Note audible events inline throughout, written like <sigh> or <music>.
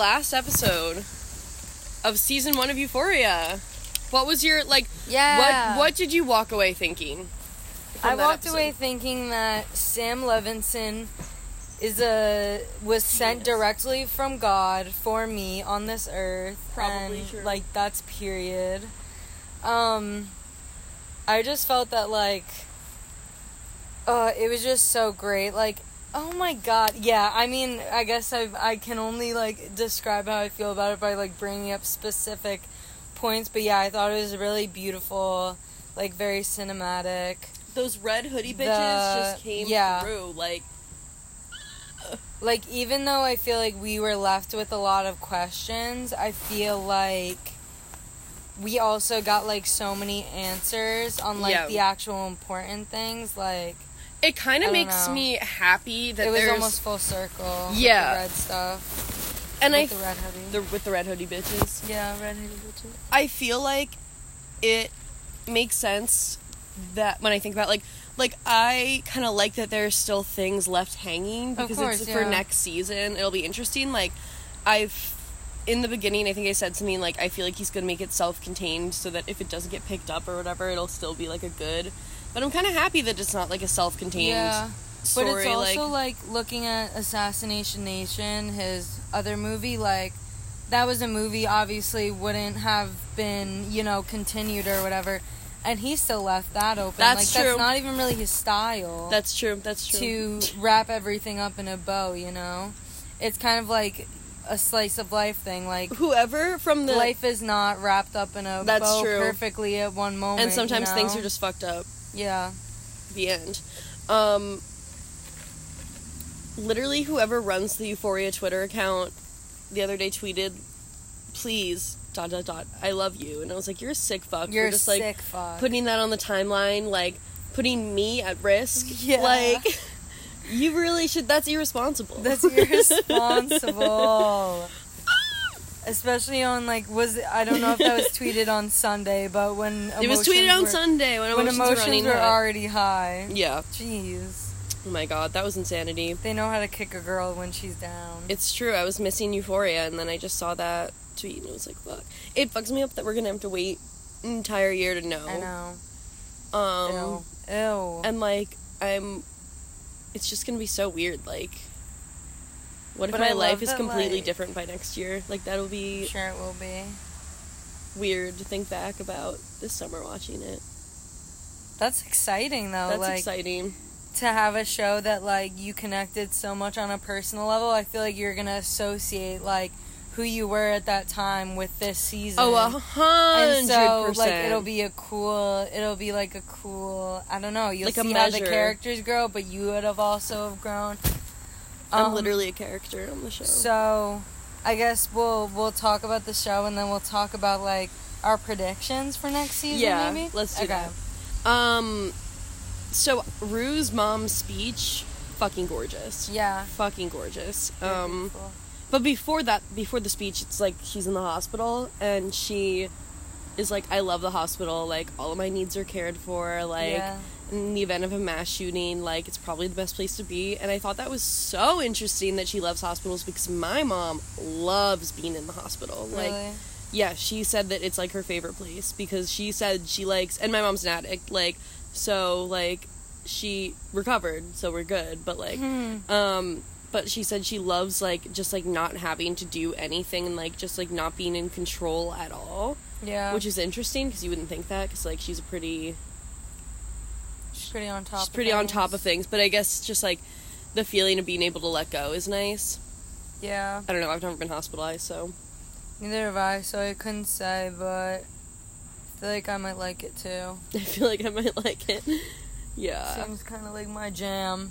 last episode of season one of Euphoria. What was your like? Yeah. What What did you walk away thinking? I walked episode? away thinking that Sam Levinson is a was sent directly from God for me on this earth. Probably and, true. Like that's period. Um, I just felt that like, uh, it was just so great. Like, oh my god, yeah. I mean, I guess I I can only like describe how I feel about it by like bringing up specific points. But yeah, I thought it was really beautiful, like very cinematic. Those red hoodie bitches The- just came yeah. through. Like, <sighs> like even though I feel like we were left with a lot of questions, I feel like we also got like so many answers on like Yeah. the actual important things. Like it kind of makes know. me happy that it was there's almost full circle. with Yeah. red stuff. and I the red hoodie. the with the red hoodie bitches. yeah, red hoodie bitches. I feel like it makes sense that when I think about like like I kind of like that there's still things left hanging because course, it's for yeah. next season. It'll be interesting. Like I've in the beginning, I think I said something like I feel like he's gonna make it self-contained so that if it doesn't get picked up or whatever, it'll still be like a good. But I'm kind of happy that it's not like a self-contained Yeah. story. But it's also like like, looking at Assassination Nation, his other movie, like that was a movie obviously wouldn't have been, you know, continued or whatever. And he still left that open. That's like true. that's not even really his style that's true. That's true. to wrap everything up in a bow, you know? It's kind of like a slice of life thing. Like Whoever from the life is not wrapped up in a That's bow true. perfectly at one moment. and sometimes you things are just fucked up. Yeah. the end. Um, literally, whoever runs the Euphoria Twitter account the other day tweeted, "Please, dot dot dot, I love you," and I was like, "You're a sick fuck. You're for a just sick like fuck. putting that on the timeline, like putting me at risk. <laughs> Yeah. Like, <laughs> you really should. That's irresponsible. That's <laughs> irresponsible. Especially on like was I don't know if that was tweeted on Sunday, but when it was tweeted on were, Sunday when, when emotions, emotions were running were high. already high. Yeah. Jeez, Oh my god, that was insanity. they know how to kick a girl when she's down. It's true. I was missing Euphoria, and then I just saw that tweet, and it was like, "Fuck!" It fucks me up that we're gonna have to wait an entire year to know. I know. Um, Ew. Ew. and like, I'm. It's just gonna be so weird. Like, what if But my life is completely like- different by next year? Like, that'll be sure it will be. weird to think back about this summer watching it. That's exciting though. That's like exciting. to have a show that like you connected so much on a personal level. I feel like you're gonna associate like who you were at that time with this season. Oh, a and hundred so like it'll be a cool it'll be like a cool i don't know you'll Like see how the characters grow but you would have also have grown I'm Um, literally a character on the show. so i guess we'll we'll talk about the show and then we'll talk about like our predictions for next season Yeah, maybe let's do okay. that. Um, so Rue's mom's speech, fucking gorgeous. yeah Fucking gorgeous. very Um, beautiful. but before that, before the speech, it's like she's in the hospital and she is like, "I love the hospital. Like all of my needs are cared for. Like yeah in the event of a mass shooting, like it's probably the best place to be." And I thought that was so interesting that she loves hospitals because my mom loves being in the hospital. Like really yeah, she said that it's like her favorite place because she said she likes, and my mom's an addict, like, so, like, she recovered, so we're good, but, like, Hmm. um, but she said she loves, like, just, like, not having to do anything and, like, just, like, not being in control at all, yeah which is interesting because you wouldn't think that because, like, she's a pretty, pretty on top she's of pretty on things. top of things, but I guess just, like, the feeling of being able to let go is nice. yeah I don't know, I've never been hospitalized, so. neither have i so i couldn't say but i feel like i might like it too <laughs> I feel like I might like it. <laughs> Yeah. Seems kind of like my jam.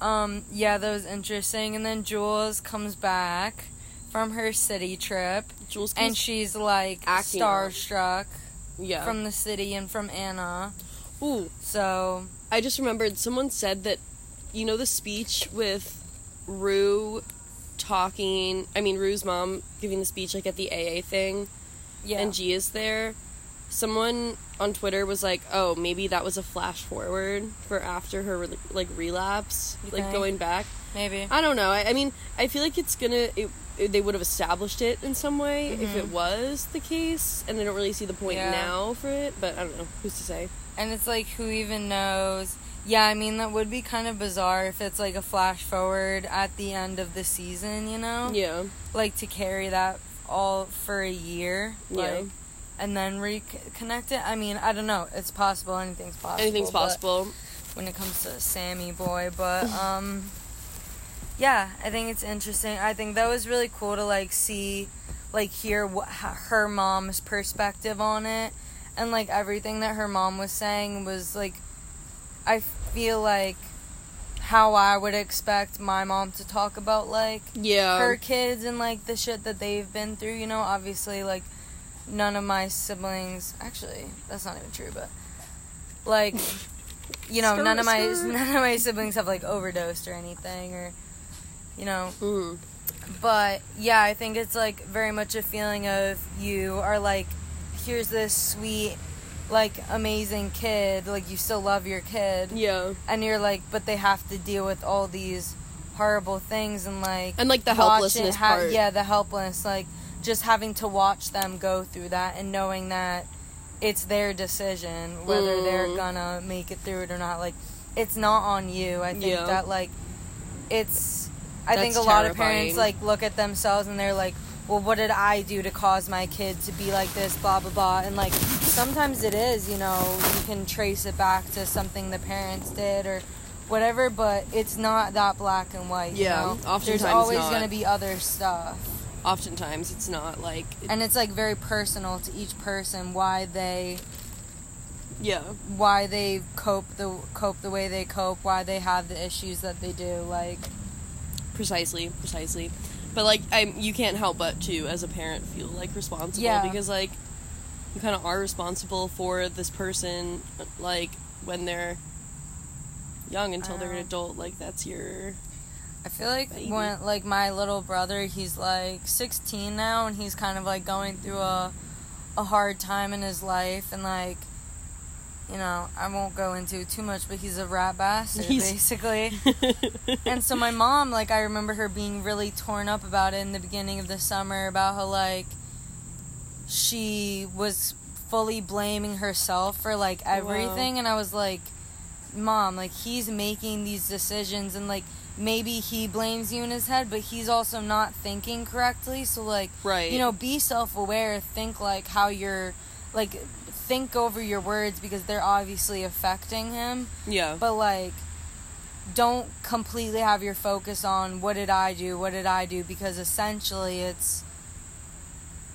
Um, yeah, that was interesting. And then Jules comes back from her city trip, Jules and she's like starstruck yeah. from the city and from Anna. Ooh, So I just remembered someone said that you know the speech with Rue talking I mean Rue's mom giving the speech like at the AA thing yeah, and G is there. Someone on Twitter was like, "Oh, maybe that was a flash forward for after her like relapse, You like think? going back." maybe. I don't know. I, I mean, I feel like it's gonna. It they would have established it in some way if it was the case, and I don't really see the point Mm-hmm. Yeah. now for it. But I don't know who's to say. And it's like, who even knows? Yeah, I mean, that would be kind of bizarre if it's like a flash forward at the end of the season, you know? Yeah, Like to carry that all for a year. Yeah. Like, and then reconnect it. I mean, I don't know. It's possible. Anything's possible. anything's possible. when it comes to Sammy boy, but <laughs> um yeah, I think it's interesting. I think that was really cool to like see like hear what her mom's perspective on it. And like everything that her mom was saying was like I feel like how I would expect my mom to talk about like Yeah, her kids and like the shit that they've been through, you know, obviously like none of my siblings actually that's not even true, but like you know, none of my <laughs> none of my siblings have like overdosed or anything or you know, Mhm. but yeah, I think it's like very much a feeling of you are like here's this sweet like amazing kid, like you still love your kid yeah, and you're like but they have to deal with all these horrible things and like and like the helplessness ha- part. yeah the helpless like just having to watch them go through that and knowing that it's their decision whether they're Mm. gonna make it through it or not like it's not on you i think Yeah. that like it's i think a That's lot of parents like look at themselves and they're like well what did i do to cause my kid to be like this? Blah blah blah. And like sometimes it is you know you can trace it back to something the parents did or whatever but it's not that black and white you Yeah, know? oftentimes there's always going to be other stuff. Oftentimes, it's not like and it's like very personal to each person why they yeah, why they cope the cope the way they cope why they have the issues that they do like precisely, precisely. But like, I you can't help but to, as a parent, feel like responsible Yeah. because like you kind of are responsible for this person, like when they're young until they're an Uh. adult. Like that's your I feel like Baby. when like my little brother, he's like 16 now, and he's kind of like going through a a hard time in his life, and like you know, I won't go into too much, but he's a rat bastard He's- basically. <laughs> and so my mom, like, I remember her being really torn up about it in the beginning of the summer about how like she was fully blaming herself for like everything, and I was like, mom, like he's making these decisions and like maybe he blames you in his head, but he's also not thinking correctly. So like right. you know, be self aware, think like how you're like think over your words because they're obviously affecting him. yeah, But like don't completely have your focus on what did I do, what did I do because essentially it's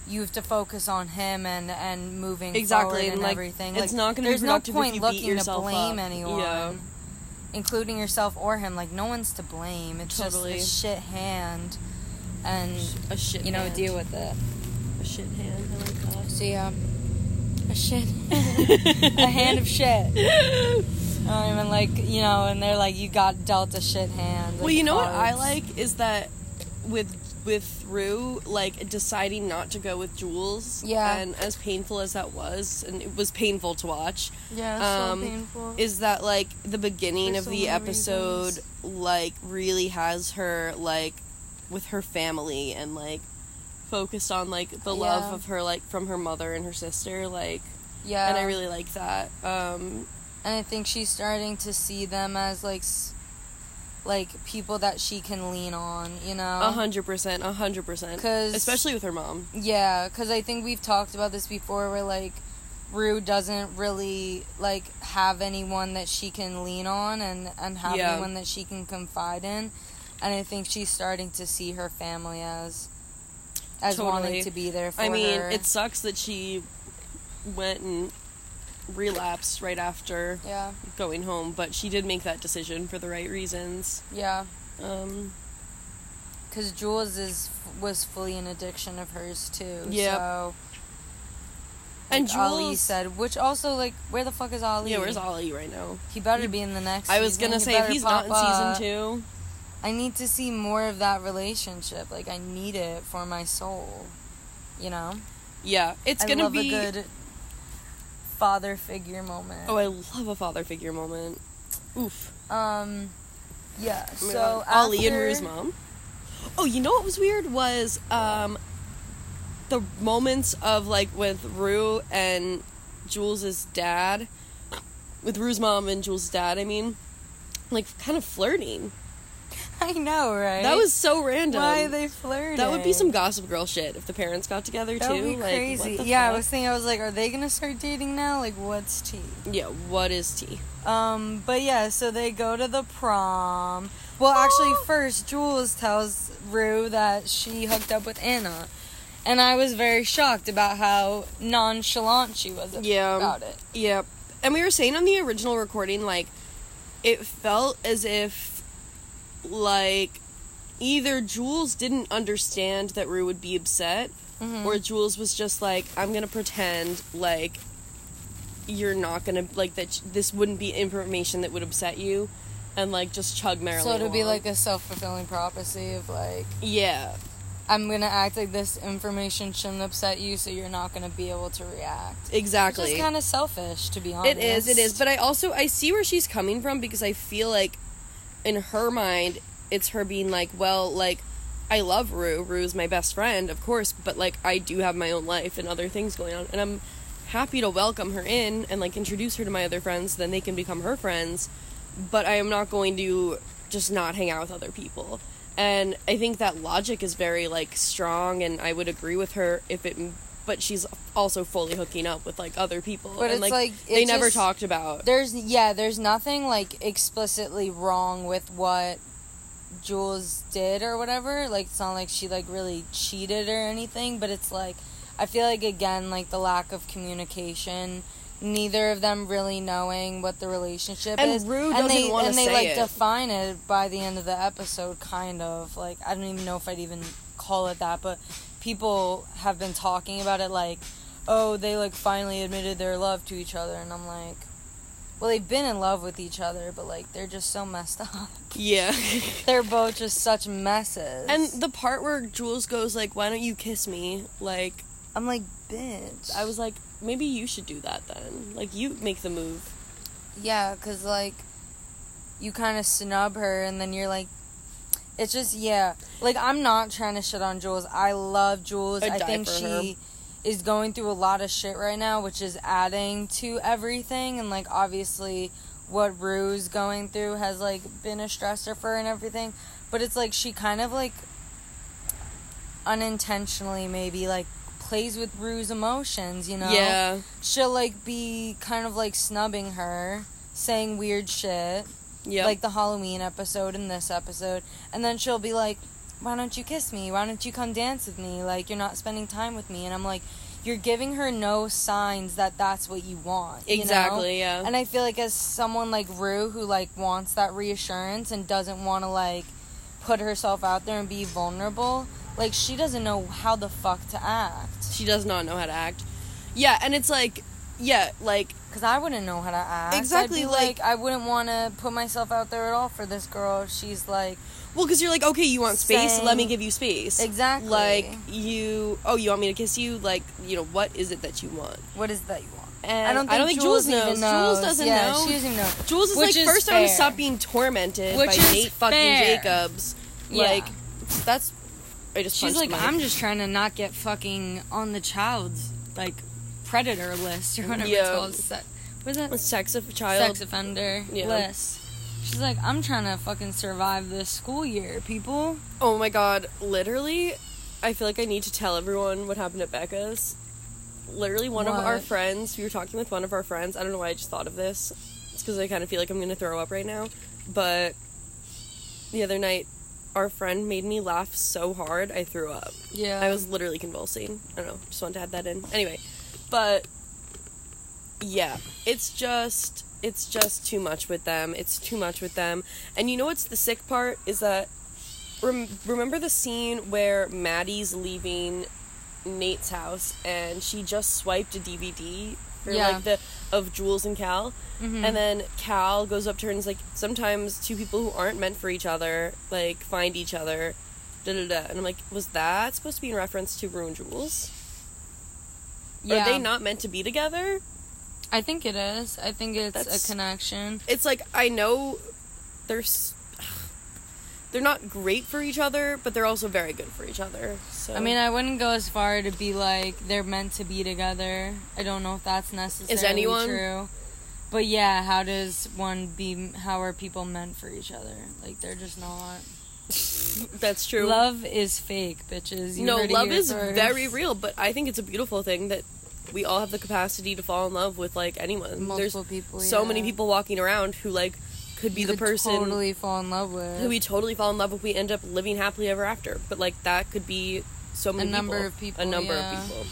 you have to focus on him and and moving Exactly, forward and, and like, everything. it's like, not gonna be there's no point looking to blame up. anyone, Yeah. including yourself or him. Like no one's to blame. It's Totally. just a shit hand, and a shit. you know hand. deal with it. a shit hand. I like that. So yeah, a shit, <laughs> a hand of shit. I don't even like you know, and they're like, you got dealt a shit hand. Well, you know what I like is that with with Rue, like deciding not to go with Jules. Yeah. And as painful as that was, and it was painful to watch, Yeah, so um, painful. is that like the beginning For of so the episode, reasons. like really has her like with her family and like focused on like the love Yeah. of her like from her mother and her sister, like, yeah, and I really like that. Um, and I think she's starting to see them as like, s- like people that she can lean on. You know, a hundred percent, a hundred percent because especially with her mom. Yeah, because I think we've talked about this before where, like, Rue doesn't really, like, have anyone that she can lean on and, and have Yeah. anyone that she can confide in. And I think she's starting to see her family as as Totally. wanting to be there for I mean, her. it sucks that she went and relapsed right after yeah, going home, but she did make that decision for the right reasons. yeah. Um, Because Jules is was fully an addiction of hers too. Yeah. So, And like Ali Jules- said, which also like, where the fuck is Ali? yeah, where's Ali right now? He better be in the next. I was season. gonna He say if he's not in pop up. season two, I need to see more of that relationship. Like I need it for my soul. You know? yeah, it's I gonna love be. a good father figure moment. Oh, I love a father figure moment. Oof. um yeah, Oh so God. Ali and Rue's mom. Oh, you know what was weird was um, the moments of like with Rue and Jules' dad, with Rue's mom and Jules' dad. I mean, like kind of flirting. <laughs> I know, right? That was so random. why are they flirting. That would be some Gossip Girl shit if the parents got together That too. would be Like, crazy. yeah, I was thinking. I was like, are they gonna start dating now? Like, what's tea? Yeah, what is tea? Um, but yeah, so they go to the prom. Well, actually, <gasps> first Jules tells Rue that she hooked up with Anna, and I was very shocked about how nonchalant she was Yeah. about it. Yep. And we were saying on the original recording, like, it felt as if, like, either Jules didn't understand that Rue would be upset, Mhm. or Jules was just like, I'm gonna pretend like you're not gonna, like, that this wouldn't be information that would upset you, and, like, just chug merrily. So it'd be like a self fulfilling prophecy of like, Yeah. I'm gonna act like this information shouldn't upset you, so you're not gonna be able to react. Exactly. is kind of selfish, to be honest. It is, it is. But I also I see where she's coming from because I feel like in her mind it's her being like, well, like I love Rue. Rue's my best friend, of course, but like I do have my own life and other things going on and I'm happy to welcome her in and like introduce her to my other friends, then they can become her friends, but I am not going to just not hang out with other people. And I think that logic is very like strong and I would agree with her if it but she's also fully hooking up with like other people But and it's like, like, they it never talked about There's yeah, there's nothing like explicitly wrong with what Jules did or whatever. Like it's not like she like really cheated or anything, but it's like I feel like again like the lack of communication, neither of them really knowing what the relationship And is. Rue and they doesn't and they like it. define it by the end of the episode kind of. Like I don't even know if I'd even call it that, but people have been talking about it like oh, they like finally admitted their love to each other, and I'm like, well, they've been in love with each other, but like they're just so messed <laughs> up. yeah they're both just such messes. and the part where jules goes like why don't you kiss me like I'm like, bitch. i was like maybe you should do that then like you make the move yeah, cause like you kind of snub her, and then you're like. It's just yeah, like I'm not trying to shit on Jules. I love Jules. I'd I think she is going through a lot of shit right now, which is adding to everything. And like obviously, what Rue's going through has like been a stressor for her and everything. But it's like she kind of like unintentionally maybe like plays with Rue's emotions. You know? yeah She'll like be kind of like snubbing her, saying weird shit yeah like the Halloween episode and this episode, and then she'll be like, "Why don't you kiss me? Why don't you come dance with me? Like you're not spending time with me." And I'm like, "You're giving her no signs that that's what you want." you know? exactly yeah And I feel like as someone like Rue who like wants that reassurance and doesn't want to like put herself out there and be vulnerable, like she doesn't know how the fuck to act. she does not know how to act yeah and it's like yeah like Cause I wouldn't know how to act. Exactly, like- like I wouldn't want to put myself out there at all for this girl. She's like well because you're like okay you want space let me give you space Exactly. like you oh you want me to kiss you like you know what is it that you want What is that you want? and I don't think, I don't think Jules, Jules, knows. knows. Jules doesn't yeah, know. She doesn't know. Jules is Which like, is first I'm gonna stop being tormented Which by Nate fucking. Jacobs. Yeah. Like, that's. I just. She's like, my- I'm just trying to not get fucking on the child's like predator list or whatever Yeah. it's called. Se- what is a that? sex of child. Sex offender Yeah. list. She's like, I'm trying to fucking survive this school year, people. Oh my god! Literally, I feel like I need to tell everyone what happened at Becca's. Literally, one of our friends. We were talking with one of our friends. I don't know why I just thought of this. It's because I kind of feel like I'm gonna throw up right now. But the other night, our friend made me laugh so hard I threw up. Yeah. I was literally convulsing. I don't know. Just wanted to add that in. Anyway, but yeah, it's just it's just too much with them. It's too much with them. And you know what's the sick part is that rem- remember the scene where Maddy's leaving Nate's house and she just swiped a DVD or Yeah. like the of Jules and Cal. Mhm. And then Cal goes up to her and is like, sometimes two people who aren't meant for each other, like, find each other. Da da da. And I'm like, was that supposed to be in reference to Ruin Jules? Yeah. Are they not meant to be together? I think it is. I think it's That's- a connection. It's like, I know there's. <sighs> they're not great for each other, but they're also very good for each other. So I mean, I wouldn't go as far to be like they're meant to be together. I don't know if that's necessarily anyone? true. But yeah, how does one be? How are people meant for each other? Like they're just not. <laughs> that's true. Love is fake, bitches. You no, love is first. very real, but I think it's a beautiful thing that we all have the capacity to fall in love with like anyone. Multiple There's people. so many people walking around who like could be You the could person totally fall in love with. who we totally fall in love with. We end up living happily ever after. But like that could be so many number people. of people, A number yeah. of people.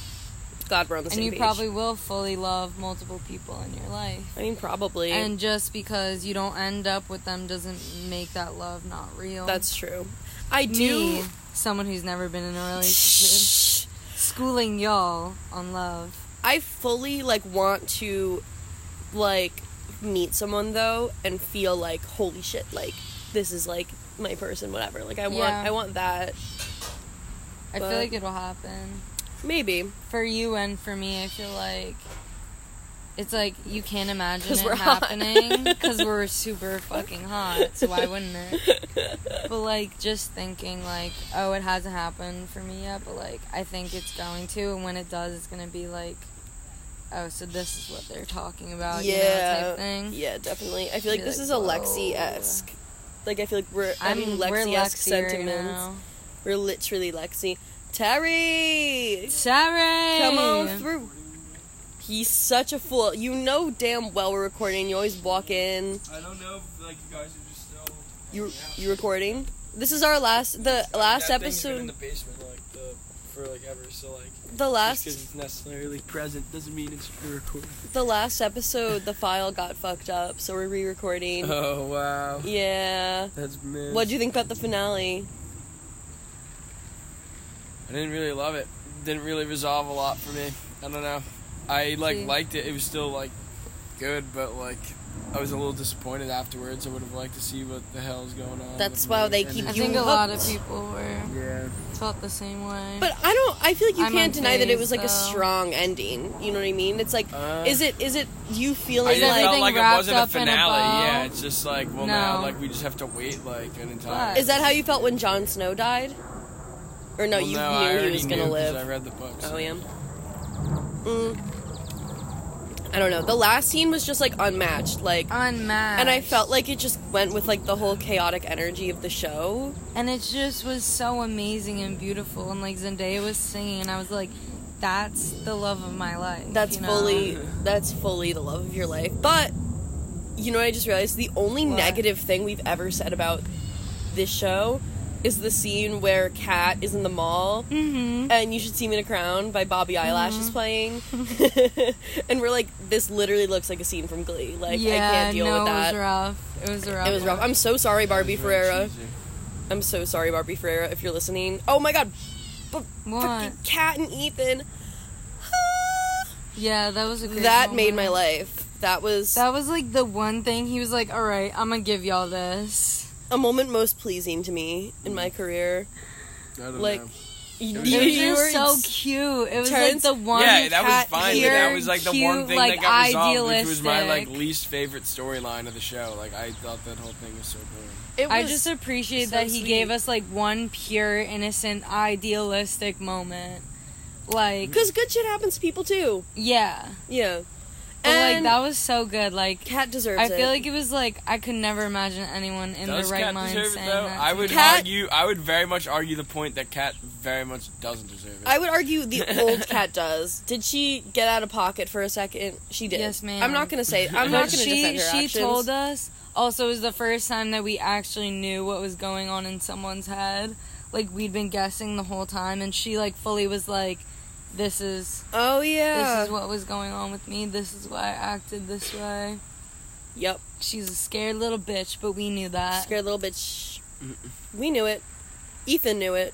God, we're on the and same you probably will fully love multiple people in your life. I mean, probably. And just because you don't end up with them doesn't make that love not real. that's true. I do. me, someone who's never been in a relationship, schooling y'all on love. I fully like want to like meet someone though and feel like holy shit like this is like my person whatever like I want Yeah. I want that I But- feel like it'll happen maybe for you and for me. I feel like it's like you can't imagine it happening <laughs> because we're super fucking hot. So why wouldn't it? <laughs> But like just thinking like, oh, it hasn't happened for me yet, but like I think it's going to, and when it does, it's gonna be like, oh, so this is what they're talking about, you know, yeah type thing. yeah definitely I feel like this like, is a Lexi esque like I feel like we're I'm Lexi esque Lexi right sentiments now. we're literally Lexi Terry Terry! come on through he's such a fool you know damn well we're recording you always walk in I don't know if like you guys are just still. you you recording this is our last the last that thing's been in the basement like the for like ever. So like the last because it's necessarily present doesn't mean it's recording. The last episode, the file got fucked up, so we're re-recording. Oh wow, Yeah. that's man. What'd you think about the finale? I didn't really love it. Didn't really resolve a lot for me. I don't know. I like See. liked it. It was still like good, but like I was a little disappointed afterwards. I would have liked to see what the hell's going on. That's why they and keep I his- you think a lot of people were Yeah. felt the same way. But I don't. I feel like you I'm can't deny that it was unfazed, like a though. strong ending. You know what I mean? It's like, Uh, is it? Is it you I feeling just Is like? felt everything like it wrapped wasn't a up in a finale. bow? yeah, it's just like well now like we just have to wait like an entire. Is that how you felt when Jon Snow died? Or no, Well, you no, I knew he was gonna live. I read the books. Oh yeah. Mm. I don't know. The last scene was just like unmatched. Like, unmatched. and I felt like it just went with like the whole chaotic energy of the show. and it just was so amazing and beautiful. And like Zendaya was singing, and I was like, "That's the love of my life." That's you know? fully that's fully the love of your life. But you know what I just realized? The only What? negative thing we've ever said about this show is the scene where Kat is in the mall Mhm. and You Should See Me in a Crown by Billie Eilish Mm-hmm. is playing. <laughs> <laughs> and we're like, this literally looks like a scene from Glee. Like yeah, I can't deal no, with that. it was rough. It was rough. It was rough. I'm so sorry, Barbie It Ferreira. cheesy. I'm so sorry, Barbie Ferreira, if you're listening. Oh my god. But What? Kat and Ethan. Yeah, that was a great that made my life. That was That was like the one thing he was like, "All right, I'm gonna give y'all this." A moment most pleasing to me in my career. I don't Like, know. You, It you were so cute. It was Terrence- like the one. yeah, that was fine. But pure, that was like the one thing like, that got resolved, which was my like least favorite storyline of the show. Like I thought that whole thing was so boring. It I just appreciate so that he sweet. gave us like one pure, innocent, idealistic moment. Like, because good shit happens to people too. yeah, Yeah, but like that was so good. Like, Kat deserves I it. feel like it was like I could never imagine anyone in Does their right Kat mind deserve it saying though? that. I would. Kat- argue. I would very much argue the point that Kat very much doesn't deserve it. I would argue the <laughs> old Kat does. Did she get out of pocket for a second? She did. Yes, ma'am. I'm not gonna say. I'm But not gonna she defend her she actions. told us also it was the first time that we actually knew what was going on in someone's head. Like we'd been guessing the whole time, and she like fully was like, "This is Oh yeah. this is what was going on with me. This is why I acted this way." Yep. She's a scared little bitch, but we knew that. Scared little bitch. We knew it. Ethan knew it.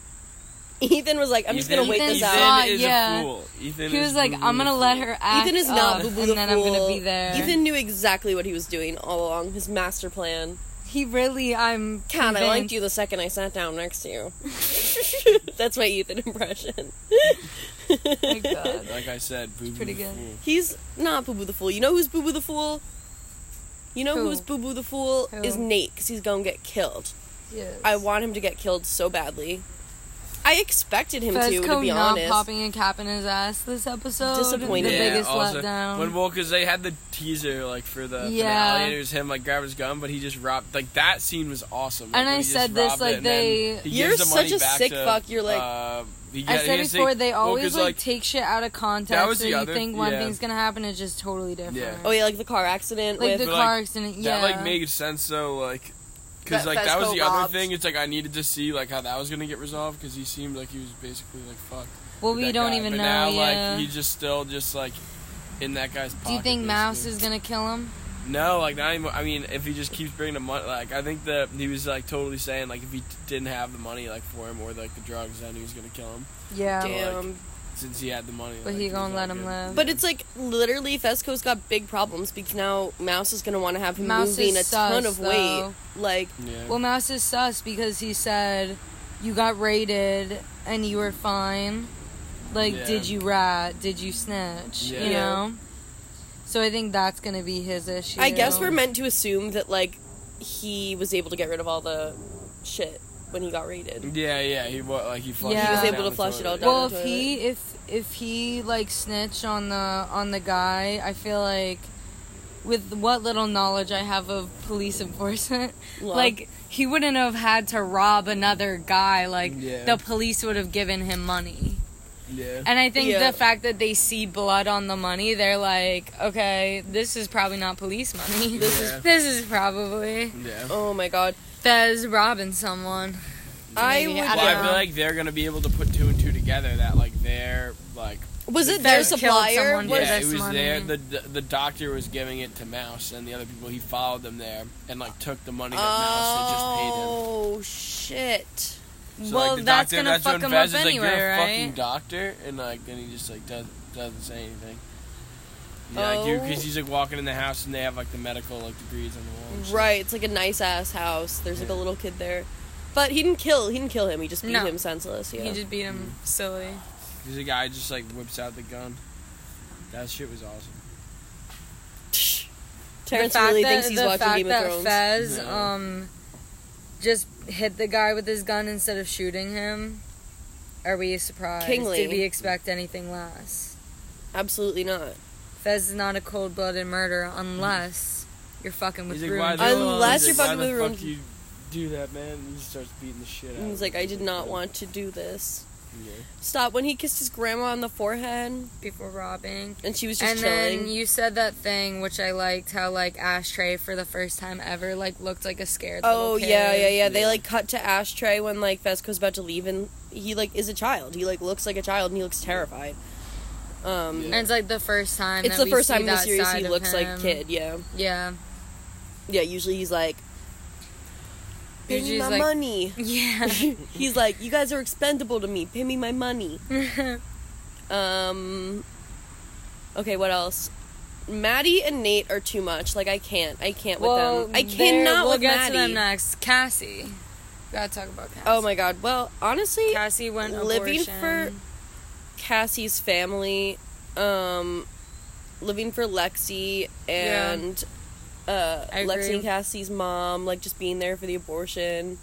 Ethan was like, I'm just gonna Ethan- wait this Ethan out. saw- is yeah. a fool. Ethan He is was like, Boo Boo "I'm gonna let her act Ethan is not up, Boo Boo and the then Fool. I'm gonna be there." Ethan knew exactly what he was doing all along. His master plan. He really, I'm. Kat, I liked you the second I sat down next to you. <laughs> That's my Ethan impression. my God. Like I said, Boo Boo pretty the good. fool. He's not Boo Boo the Fool. You know who's Boo Boo the Fool? You know Who? who's Boo Boo the Fool? Who? Is Nate, because he's gonna get killed. Yes. I want him to get killed so badly. I expected him to, to Fezco be not honest. popping a cap in his ass this episode. Disappointed. The Yeah, biggest also, letdown. When well, because they had the teaser like for the Yeah. finale, and it was him like grabbing his gun, but he just robbed. Like that scene was awesome. Like, And I said this, like, it, they- You're the such a sick to, fuck, you're like- Uh, he I said he it has to- before. They well, always 'cause, like, take shit out of context, was so you other- think one yeah. thing's gonna happen, it's just totally different. Yeah. oh yeah, like the car accident like with the car like, accident. Yeah, that like made sense though, like. Because like that was Fezco the other thing. It's like I needed to see like how that was gonna get resolved because he seemed like he was basically like fucked. well, we don't guy. even but know. now yeah. like he's just still just like in that guy's pocket. Do you think Mouse is gonna kill him? No, like not even. I mean, if he just keeps bringing the money, like I think that he was like totally saying like if he t- didn't have the money like for him or like the drugs, then he was gonna kill him Yeah. damn. Since he had the money. But like, he gonna let him good. live. But it's like literally Fezco's got big problems because now Mouse is gonna want to have him Mouse moving a is ton sus, of weight. Like Yeah. Well, Mouse is sus because he said you got raided and you were fine. Like, Yeah. did you rat? Did you snitch? Yeah. You know. So I think that's gonna be his issue. I guess we're meant to assume that like he was able to get rid of all the shit when he got raided. yeah, yeah. He what like he flushed. Yeah. it He was able to flush it all down. Well, the if he if if he like snitched on the on the guy, I feel like with what little knowledge I have of police <laughs> enforcement, Law. like he wouldn't have had to rob another guy. Like Yeah. the police would have given him money. Yeah. And I think Yeah. the fact that they see blood on the money, they're like, okay, this is probably not police money. This Yeah. <laughs> This is probably Yeah. Oh my god. Fez robbing someone. I Maybe, would. I Well, I don't feel like they're gonna be able to put two and two together. That like they're like was it Fez their killed supplier? someone Was- yeah, this it was money. there. The, the the doctor was giving it to Mouse, and the other people he followed them there and like took the money that Mouse had just paid him. Oh shit. So, Well, like, the that's doctor, gonna that's fuck when him Fez up is like, anyway, You're a right? fucking doctor, and like then he just like does, doesn't say anything. Yeah, like Oh. because he's like walking in the house and they have like the medical like degrees on the wall. Right, it's like a nice ass house. There's like a little kid there. But he didn't kill he didn't kill him, he just beat No. him senseless, yeah. He just beat him silly. There's a guy just like whips out the gun. That shit was awesome. <laughs> Terrence really that, thinks he's the watching fact Game of that Thrones. Fez No. um just hit the guy with his gun instead of shooting him. Are we surprised? Kingly. Did we expect anything less? Absolutely not. Fez is not a cold blooded murder unless you're fucking with He's like, Rune why the, Jewel. Unless he's you're like, fucking why with the Rune- fuck you do that, man? And he starts beating the shit out. And of he's like, him. I did not want to do this. Yeah. Stop when he kissed his grandma on the forehead before robbing. and she was just and chilling. then you said that thing which I liked how like Ashtray for the first time ever like looked like a scared Oh little kid. yeah, yeah, yeah. They like cut to Ashtray when like Fezco's about to leave, and he like is a child. He like looks like a child, and he looks terrified. Um, Yeah. And it's like the first time. it's that the we first see time in the series he of looks like him. kid. Yeah, Yeah. yeah. Usually he's like, pay me my like- money. Yeah. <laughs> he's like, you guys are expendable to me. Pay me my money. <laughs> Um. Okay, what else? Maddy and Nate are too much. Like I can't. I can't with well, them. I cannot We'll with get Maddy. to them next. Cassie. Gotta talk about Cassie. Oh my god. Well, honestly, Cassie went living abortion. for Cassie's family, um, living for Lexi and uh, I Lexi agree. and Cassie's mom, like just being there for the abortion.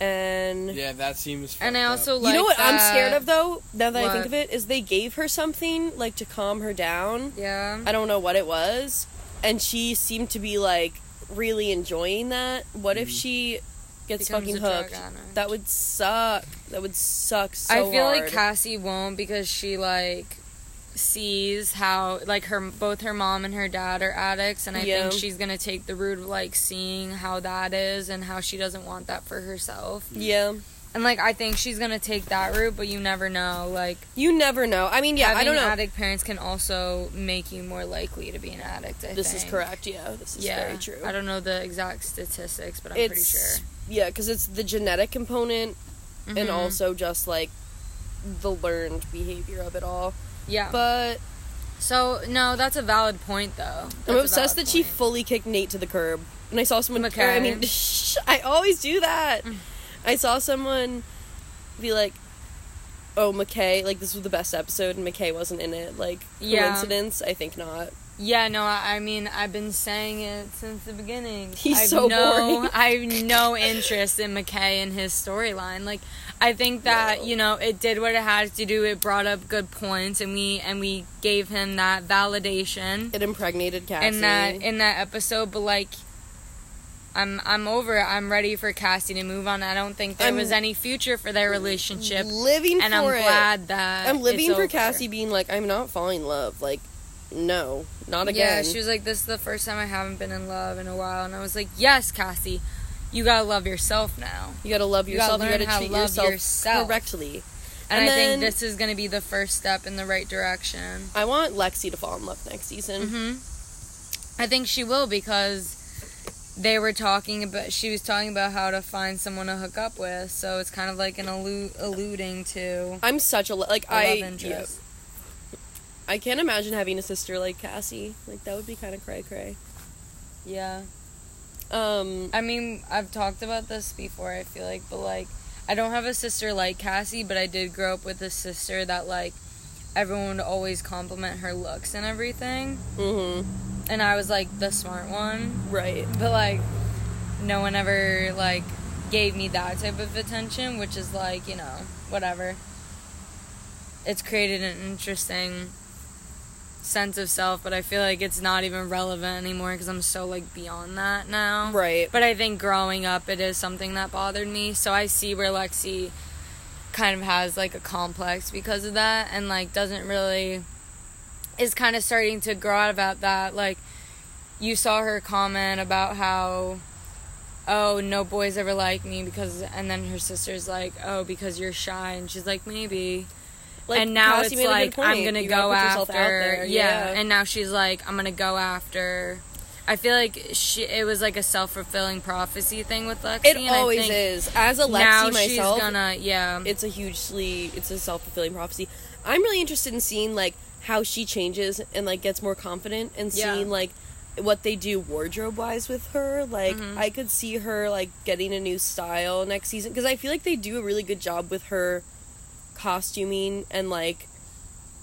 And Yeah, that seems. And I also up. like you know what I'm scared of though? Now that I think of it, is they gave her something like to calm her down. Yeah. I don't know what it was, and she seemed to be like really enjoying that. What if Mhm. she gets fucking hooked? That would suck. That would suck so hard. I feel hard. like Cassie won't because she like sees how like her both her mom and her dad are addicts and I Yeah. think she's gonna take the route of like seeing how that is and how she doesn't want that for herself. yeah. And like I think she's gonna take that route, but you never know. Like You never know. I mean, yeah, I don't know. addict parents can also make you more likely to be an addict. I this is correct. Yeah, this is Yeah, very true. I don't know the exact statistics, but I'm it's pretty sure. Yeah, because it's the genetic component and Mhm. also just like the learned behavior of it all. yeah. But so no, that's a valid point though. I'm obsessed that she fully kicked Nate to the curb. And I saw someone. Okay. or, I mean, <laughs> I always do that. Mm. I saw someone be like, "Oh, McKay, like this was the best episode, and McKay wasn't in it." Like Yeah. coincidence? I think not. Yeah, no, I, mean, I've been saying it since the beginning. He's I've so no, boring. <laughs> I have no interest in McKay and his storyline. Like, I think that No. you know it did what it had to do. It brought up good points, and we and we gave him that validation It impregnated Cassie. in that in that episode. But like, I'm I'm over it. I'm ready for Cassie to move on. I don't think there I'm was any future for their relationship, living and I'm it. glad that I'm living for over. Cassie being like, I'm not falling in love. Like, no, not again. Yeah, she was like, "This is the first time I haven't been in love in a while," and I was like, "Yes, Cassie, you gotta love yourself now." you gotta love You gotta yourself. You gotta, treat yourself, yourself. correctly. And, And I then- think this is gonna be the first step in the right direction. I want Lexi to fall in love next season. hmm I think she will because they were talking about. She was talking about how to find someone to hook up with, so it's kind of like an allu- alluding to I'm such a like I love yeah. I can't imagine having a sister like Cassie. Like that would be kind of cray cray. Yeah. Um, I mean, I've talked about this before, I feel like, but like, I don't have a sister like Cassie, but I did grow up with a sister that, like, everyone would always compliment her looks and everything. mhm, And I was, like, the smart one. right. But, like, no one ever, like, gave me that type of attention, which is, like, you know, whatever. It's created an interesting sense of self, but I feel like it's not even relevant anymore because I'm so, like, beyond that now. Right. But I think growing up, it is something that bothered me. So I see where Lexi kind of has like a complex because of that and like doesn't really is kind of starting to grow out about that. Like you saw her comment about how oh no boys ever like me because and then her sister's like oh because you're shy and she's like maybe Like, and now Cassie it's like I'm gonna You go after. Yeah. Yeah. and now she's like I'm gonna go after. I feel like she it was like a self fulfilling prophecy thing with Lexi. It always is. As a Lexi now myself, she's gonna yeah. it's a hugely it's a self-fulfilling prophecy i'm really interested in seeing like how she changes and like gets more confident and Yeah. seeing like what they do wardrobe wise with her like Mhm. i could see her like getting a new style next season because i feel like they do a really good job with her costuming and like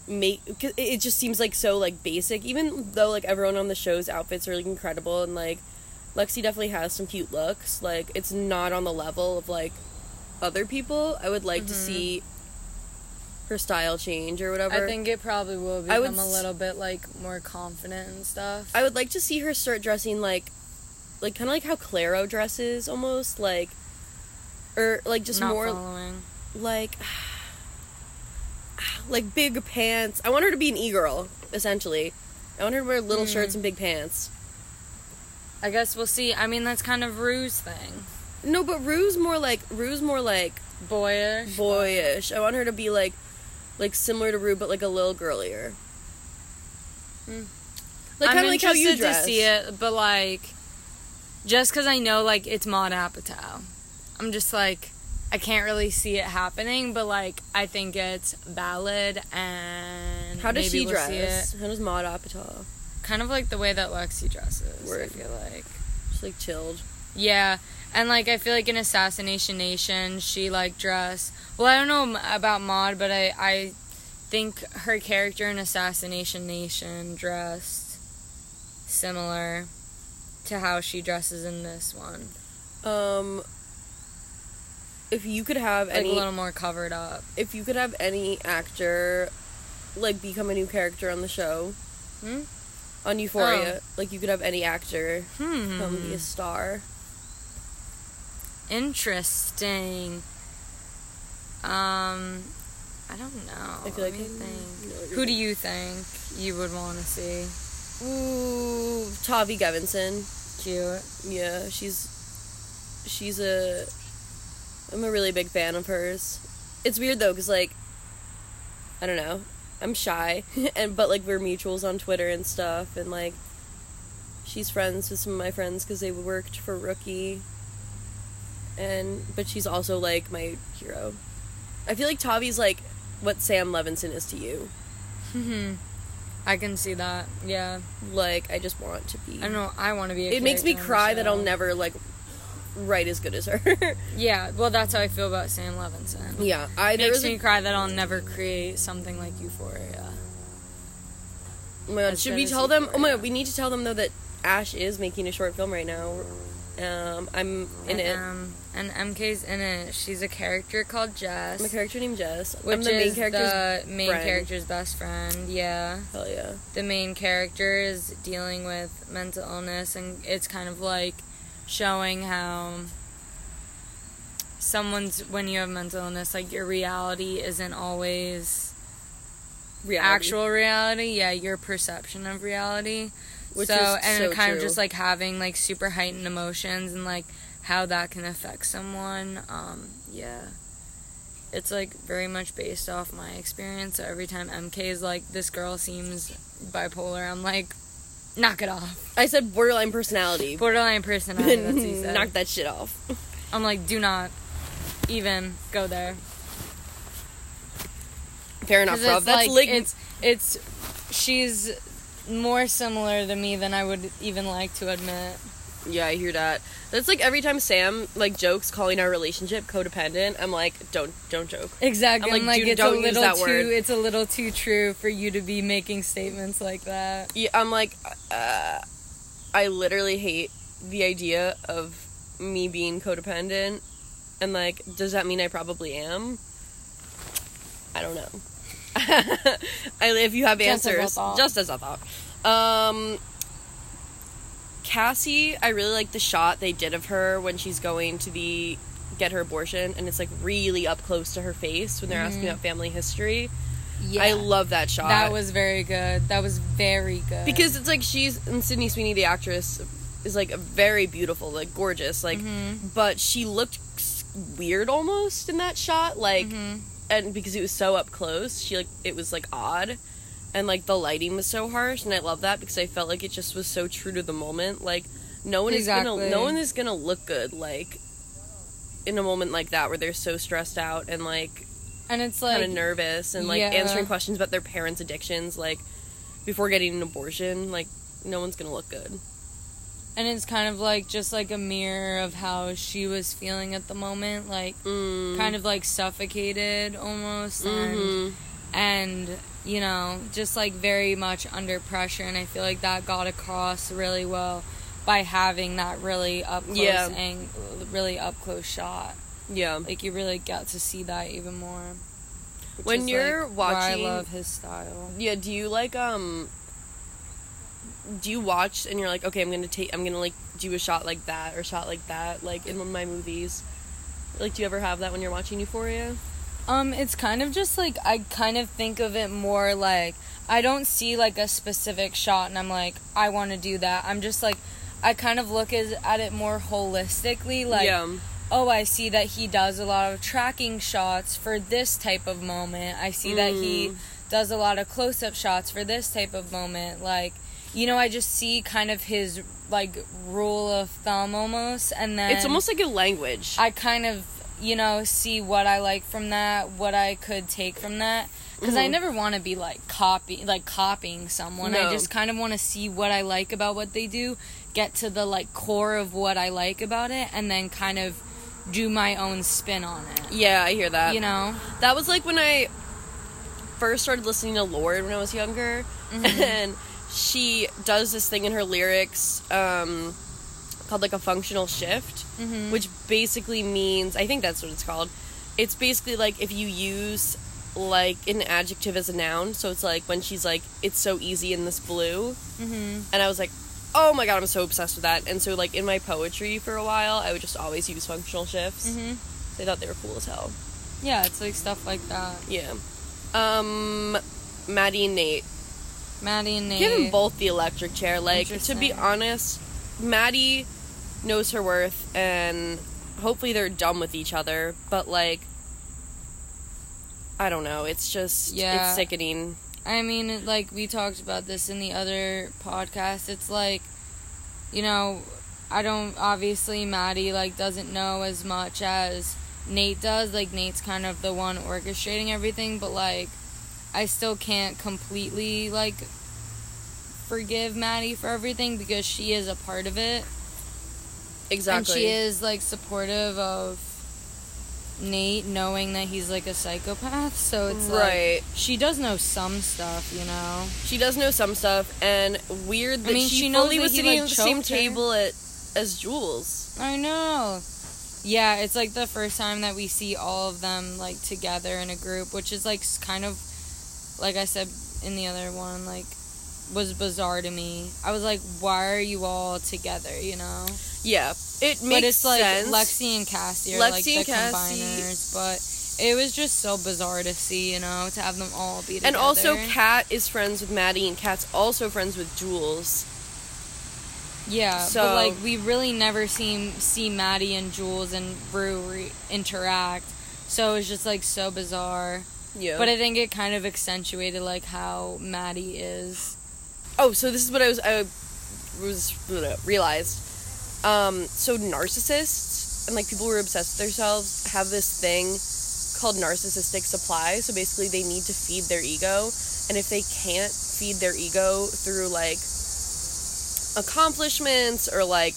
make it just seems like so like basic even though like everyone on the show's outfits are like incredible and like lexi definitely has some cute looks like it's not on the level of like other people i would like to Mhm. see her style change or whatever I think it probably will I become would a little bit like more confident and stuff. I would like to see her start dressing like like kind of like how Clairo dresses almost like or like just Not more following. like <sighs> <sighs> like big pants. I want her to be an e-girl essentially. I want her to wear little Mm. shirts and big pants. I guess we'll see. I mean, that's kind of Rue's thing. No, but Rue's more like Rue's more like Boyish. boyish. I want her to be like like similar to Rue but like a little girlier. Mm. Like I'm kind of like how you dress. to see it, but like, just because I know like it's Maud Apatow, I'm just like, I can't really see it happening. But like, I think it's valid and How does maybe she we'll dress? see it. How does Maud Apatow? Kind of like the way that Lexi dresses. I feel like. She's like chilled. Yeah, and like I feel like in Assassination Nation, she like dress. Well, I don't know about Maud, but I I think her character in Assassination Nation dressed similar to how she dresses in this one, Um, if you could have like any, a little more covered up. if you could have any actor, like become a new character on the show, Hmm? on Euphoria, like you could have any actor Hmm. come be a star. Interesting. Um, I don't know. I feel like I think. know what you're Who do you think you would want to see? Ooh, Tavi Gevinson. Cute. Yeah, she's she's a. I'm a really big fan of hers. It's weird though, cause like, I don't know, I'm shy, <laughs> and but like we're mutuals on Twitter and stuff, and like, she's friends with some of my friends because they worked for Rookie. And but she's also like my hero. I feel like Tavi's like what Sam Levinson is to you. Hmm. I can see that. Yeah. Like I just want to be. I don't know. I want to be. A It makes me character on the cry that I'll never like write as good as her. <laughs> Yeah. Well, that's how I feel about Sam Levinson. yeah, I It there makes me a, cry that I'll never create something like Euphoria. Oh my god, as should we tell them? Oh my god, we need to tell them though that Ash is making a short film right now. Um, I'm in and, it. Um, and MK's in it. She's a character called Jess. I'm a character named Jess. which I'm the main is character's the main friend. character's best friend. Yeah, Hell yeah. the main character is dealing with mental illness, and it's kind of like showing how someone's when you have mental illness, like your reality isn't always Reality. actual reality. Yeah, your perception of reality. Which so and so kind of just like having like super heightened emotions and like how that can affect someone. Um, yeah. It's like very much based off my experience. So every time MK is like, this girl seems bipolar, I'm like, knock it off. I said borderline personality. Borderline personality. That's what he <laughs> said. Knock that shit off. I'm like, do not even go there. Fair enough, bro. That's like, like it's it's she's more similar to me than I would even like to admit. Yeah, I hear that. That's like every time Sam like jokes calling our relationship codependent, I'm like, don't don't joke. Exactly. I'm like, like, dude, it's a little that too word. it's a little too true for you to be making statements like that. Yeah, I'm like, uh, I literally hate the idea of me being codependent, and like, does that mean I probably am? I don't know. <laughs> I, if you have Just as answers, thought. just as I thought. Um, Cassie, I really like the shot they did of her when she's going to the get her abortion, and it's like really up close to her face when they're asking about family history. Yeah. I love that shot. that was very good. That was very good. because it's like she's and Sydney Sweeney, the actress, is like very beautiful, like gorgeous, like, Mm-hmm. but she looked weird almost in that shot, like, Mm-hmm. and because it was so up close, she like it was like odd, and like the lighting was so harsh, and I love that because I felt like it just was so true to the moment, like. No one is gonna. No one is gonna look good like in a moment like that where they're so stressed out and like and it's like kind of nervous and like yeah. answering questions about their parents' addictions, like before getting an abortion, like no one's gonna look good. and it's kind of like just like a mirror of how she was feeling at the moment, like Mm. kind of like suffocated almost and Mhm. and you know just like very much under pressure and i feel like that got across really well by having that really up close Yeah. and really up close shot Yeah. like you really got to see that even more When you're like, watching- i love his style Yeah. Do you like um? Do you watch and you're like, okay, I'm gonna take, I'm gonna like do a shot like that or shot like that, like in one of my movies. Like, do you ever have that when you're watching Euphoria? Um, it's kind of just like I kind of think of it more like I don't see like a specific shot and I'm like I want to do that. I'm just like I kind of look as, at it more holistically like yeah. oh, I see that he does a lot of tracking shots for this type of moment. I see that he Mm. does a lot of close up shots for this type of moment. Like, you know, I just see kind of his like rule of thumb almost, and then It's almost like a language. I kind of, you know, see what I like from that, what I could take from that. Because I Mhm. never want to be like copy, like copying someone. I just kind of want to see what I like about what they do, get to the like core of what I like about it, and then kind of do my own spin on it. yeah, I hear that. You know? That was like when I first started listening to Lorde when I was younger, Mm-hmm. <laughs> and she does this thing in her lyrics um, called like a functional shift, Mm-hmm. which basically means I think that's what it's called. It's basically like if you use like an adjective as a noun, so it's like when she's like, "It's so easy in this blue," Mm-hmm. and I was like. Oh my god, I'm so obsessed with that. And so, like, in my poetry for a while, I would just always use functional shifts. Mm-hmm. They thought they were cool as hell. Yeah, it's like stuff like that. Yeah. Um, Maddy and Nate. Maddy and Nate. Give them both the electric chair. Like, to be honest, Maddy knows her worth, and hopefully they're done with each other. But like, I don't know. It's just Yeah. it's sickening. I mean, like we talked about this in the other podcast. It's like, you know, I don't obviously Maddy like doesn't know as much as Nate does. Like Nate's kind of the one orchestrating everything, but like I still can't completely like forgive Maddy for everything because she is a part of it. Exactly. And she is like supportive of Nate knowing that he's like a psychopath. So it's Right. like she does know some stuff, you know. She does know some stuff, and weird that mean, she, she knows fully was sitting like, at the same her. table at, as Jules. I know. Yeah, it's like the first time that we see all of them like together in a group, which is like kind of like I said in the other one, like was bizarre to me. I was like, why are you all together, you know? Yeah, it makes but it's like sense. Lexi and Cassie are Lexi like the and Cassie- combiners, but it was just so bizarre to see, you know, to have them all be together. and also, Kat is friends with Maddy, and Kat's also friends with Jules. Yeah, So- but like we really never see see Maddy and Jules and Rue re- interact, so it was just like so bizarre. Yeah. But I think it kind of accentuated like how Maddy is. oh, so this is what I was I was realized. Um, so narcissists and like people who are obsessed with themselves have this thing called narcissistic supply. So basically, they need to feed their ego, and if they can't feed their ego through like accomplishments or like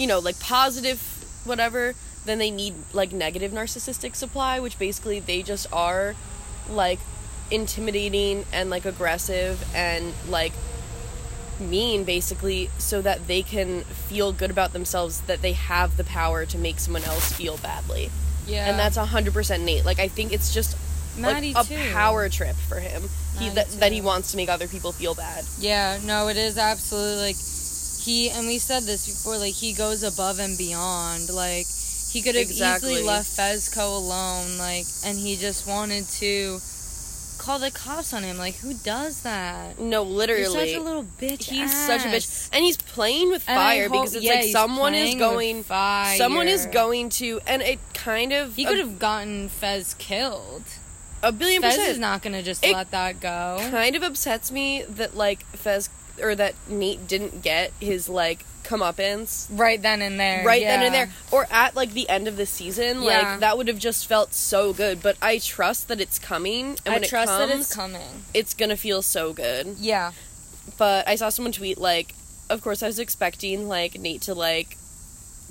you know like positive whatever then they need like negative narcissistic supply which basically they just are like intimidating and like aggressive and like mean basically so that they can feel good about themselves that they have the power to make someone else feel badly Yeah, and that's 100% Nate like I think it's just Maddy like a too. power trip for him he that, that he wants to make other people feel bad Yeah, no, it is absolutely like he and we said this before. Like he goes above and beyond. Like he could have Exactly. easily left Fezco alone. Like and he just wanted to call the cops on him. Like who does that? no literally You're such a little bitch. He's such a bitch, and he's playing with And fire hope- because it's yeah, like he's someone is going, fire. someone is going to, and it kind of He could have gotten Fez killed. a, billion Fez percent. is not gonna just It- let that go. kind of upsets me that like Fez or that Nate didn't get his like comeuppance Right then and there. right then and there, or at like the end of the season. Yeah. Like that would have just felt so good. But I trust that it's coming, and when I trust it comes, that it's coming. it's gonna feel so good. Yeah. but I saw someone tweet like, of course I was expecting like Nate to like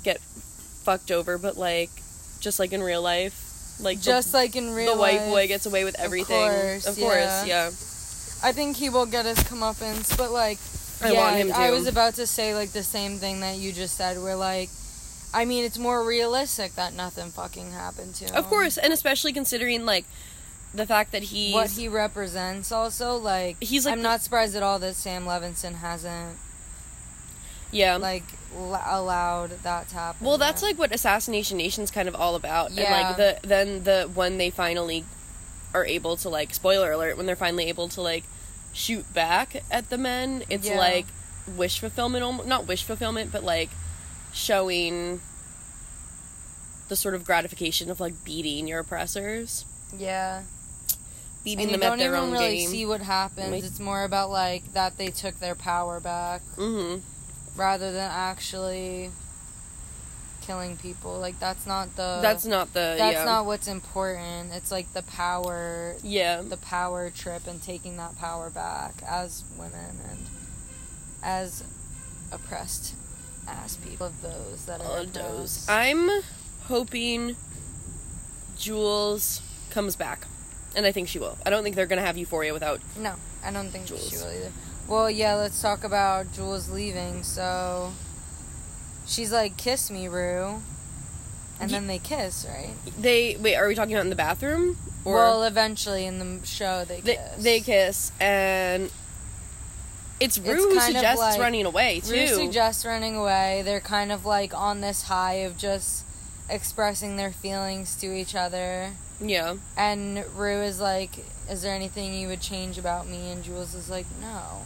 get fucked over, but like just like in real life, like the- Just like in real life. the white life. boy gets away with everything. course, of course, yeah. yeah. I think he will get his comeuppance, but like, I yeah, want him I was about to say like the same thing that you just said. Where like, I mean, it's more realistic that nothing fucking happened to him. Of course, and especially considering like the fact that he's what he represents. Also, like, He's, like, I'm not surprised at all that Sam Levinson hasn't yeah. like l- allowed that to happen. well, that's yet. like what Assassination Nation's kind of all about. Yeah. And like the then the when they finally are able to like spoiler alert when they're finally able to like shoot back at the men, it's Yeah. like wish fulfillment, not wish fulfillment, but like showing the sort of gratification of like beating your oppressors, yeah. beating And them at don't their even own really game. see what happens. Wait. It's more about like that they took their power back hmm rather than actually killing people. Like that's not the That's not the that's yeah. not what's important. It's like the power yeah. the power trip and taking that power back as women and as oppressed ass people of those that are those. I'm hoping Jules comes back. And I think she will. I don't think they're gonna have Euphoria without No, I don't think she Jules. will either. Well, yeah, let's talk about Jules leaving. So she's like, "Kiss me, Rue," and Ye- then they kiss, right? they wait, are we talking about in the bathroom? Or well, eventually in the show they they, kiss. they kiss and it's Rue It's who suggests like- running away too. Rue suggests running away. They're kind of like on this high of just expressing their feelings to each other. yeah. And Rue is like, "Is there anything you would change about me?" And Jules is like, "No,"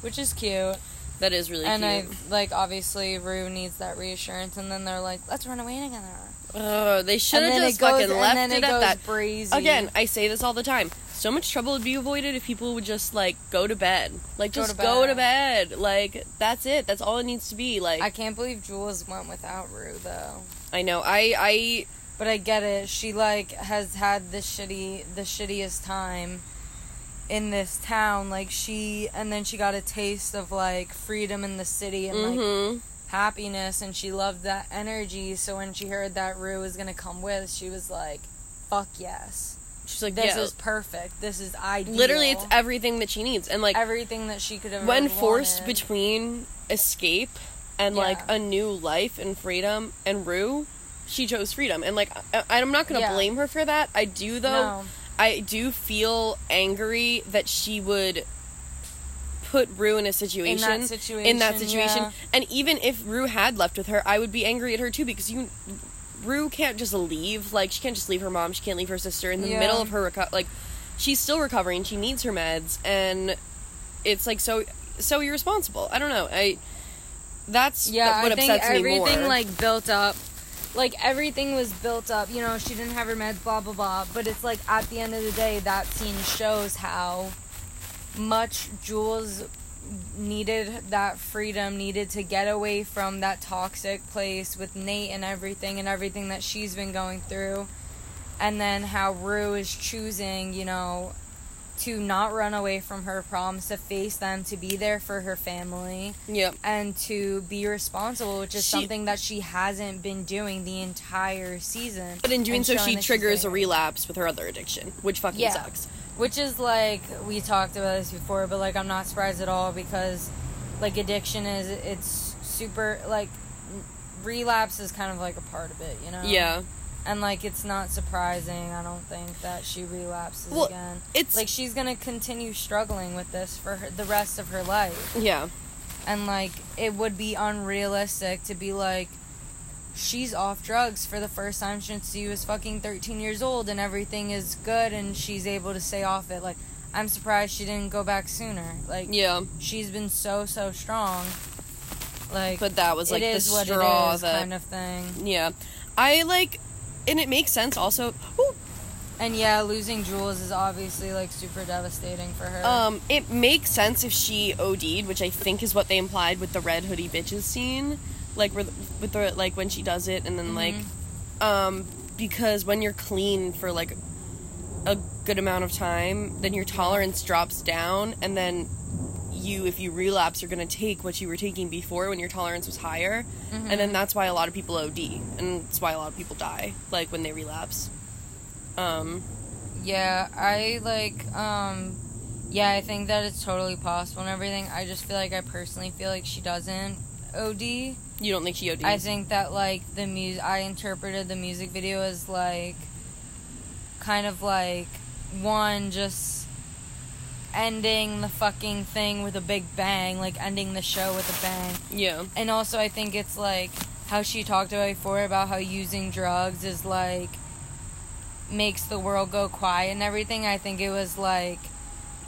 which is cute. That is really and I like obviously Rue needs that reassurance, and then they're like, "Let's run away together." Oh, they should have just goes, fucking and left then it, it at that. brazy. Again, I say this all the time. So much trouble would be avoided if people would just like go to bed. Like Go just to go to bed. Like that's it. That's all it needs to be. Like I can't believe Jules went without Rue though. I know. I I But I get it. She like has had the shitty, the shittiest time in this town. Like she, and then she got a taste of like freedom in the city and like mhm. happiness and she loved that energy. So when she heard that Rue was gonna come with, she was like, "Fuck yes, She's like, this yeah. is perfect. This is ideal." literally, it's everything that she needs, and like everything that she could have. when forced wanted. between escape and like a new life and freedom and Rue, she chose freedom. And like I, I'm not gonna Yeah. blame her for that. I do though. No. I do feel angry that she would put Rue in a situation In that situation, in that situation. yeah. And even if Rue had left with her, I would be angry at her too because you Rue can't just leave. Like she can't just leave her mom. She can't leave her sister in the Yeah. middle of her reco- like she's still recovering. She needs her meds and it's like so so irresponsible. I don't know. I that's Yeah, what I think upsets me everything more. like built up. Like everything was built up, you know, she didn't have her meds, blah blah blah. But it's like at the end of the day, that scene shows how much Jules needed that freedom, needed to get away from that toxic place with Nate and everything and everything that she's been going through. And then how Rue is choosing, you know, to not run away from her problems, to face them, to be there for her family Yep. and to be responsible, which is She- something that she hasn't been doing the entire season. But in doing so, she triggers a relapse with her other addiction, which fucking Yeah. sucks. Which is like we talked about this before, but like I'm not surprised at all because like addiction is it's super like relapse is kind of like a part of it, you know. Yeah. And like it's not surprising, I don't think that she relapses Well, again. It's Like she's gonna continue struggling with this for her, the rest of her life. yeah. and like it would be unrealistic to be like she's off drugs for the first time since she was fucking 13 years old and everything is good and she's able to stay off it like i'm surprised she didn't go back sooner like Yeah. she's been so so strong like But that was like it the is what straw it is that kind of thing Yeah. I like and it makes sense also. Ooh, and yeah losing jules is obviously like super devastating for her um it makes sense if she OD'd, which I think is what they implied with the red hoodie bitches scene. Like with with the like when she does it and then like um because when you're clean for like a good amount of time, then your tolerance drops down and then you if you relapse you're going to take what you were taking before when your tolerance was higher and then that's why a lot of people OD and that's why a lot of people die like when they relapse um Yeah, I like um yeah, I think that it's totally possible and everything. I just feel like I personally feel like she doesn't OD. you don't think she ODs I think that like the music I interpreted the music video as like kind of like one just ending the fucking thing with a big bang, like ending the show with a bang. yeah And also, I think it's like how she talked about before about how using drugs is like makes the world go quiet and everything. I think it was like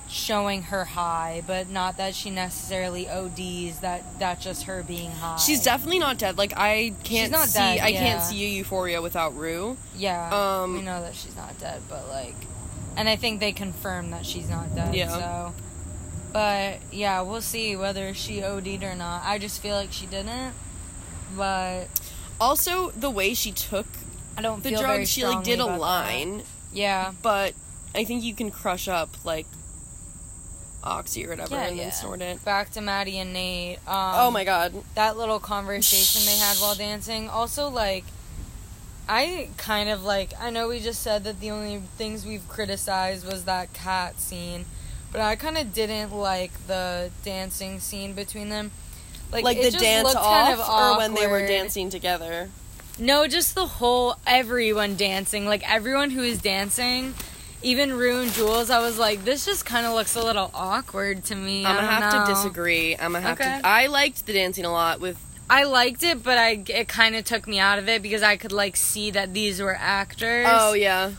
showing her high, but not that she necessarily ODs. That that's just her being high. she's definitely not dead like I can't see dead, I yeah. can't see a euphoria without Rue yeah. um, we know that she's not dead, but like, and I think they confirmed that she's not dead. Yeah. So, but yeah, we'll see whether she OD'd or not. I just feel like she didn't, but also the way she took I don't the feel very drugs she like did a line that. Yeah. but I think you can crush up like oxy or whatever Yeah, and yeah. then snort it Back to Maddy and Nate. Um, oh my god that little conversation they had while dancing. Also, like, I kind of like. I know we just said that the only things we've criticized was that cat scene, but I kind of didn't like the dancing scene between them. like, it the dance off kind of or when they were dancing together No, just the whole everyone dancing. Like everyone who is dancing, even Rue and Jules. I was like, this just kind of looks a little awkward to me. I'm gonna have to disagree. I'm gonna have Okay. to. I liked the dancing a lot with. I liked it, but I it kind of took me out of it because I could like see that these were actors. Oh yeah,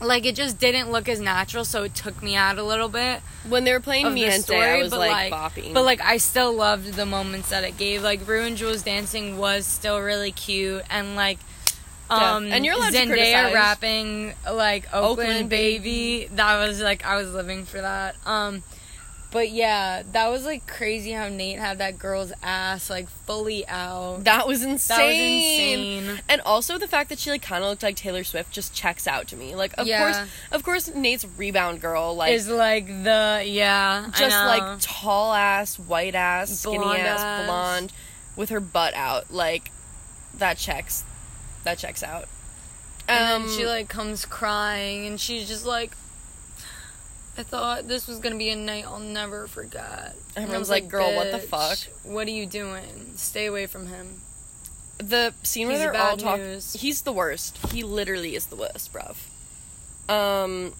like it just didn't look as natural, so it took me out a little bit when they were playing Miente, story. I was but like, like, bopping. but like I still loved the moments that it gave. Like Rue and Jules dancing was still really cute, and like. Yeah, Um, and you're allowed to Zendaya criticize. rapping like Oakland, Oakland baby. That was like I was living for that. Um, but yeah, that was like crazy how Nate had that girl's ass like fully out. that was insane. That was insane. And also the fact that she like kind of looked like Taylor Swift just checks out to me. Like of Yeah. course, of course, Nate's rebound girl like is like the yeah, just like tall ass, white ass, skinny Blonde ass, ass. blonde. with her butt out. Like that checks that checks out. Um and she like comes crying and she's just like I thought this was gonna be a night I'll never forget. Everyone's was like, "Girl, what the fuck?" What are you doing? Stay away from him. the scene where He's they're all talking he's the worst. He literally is the worst, bruv. Um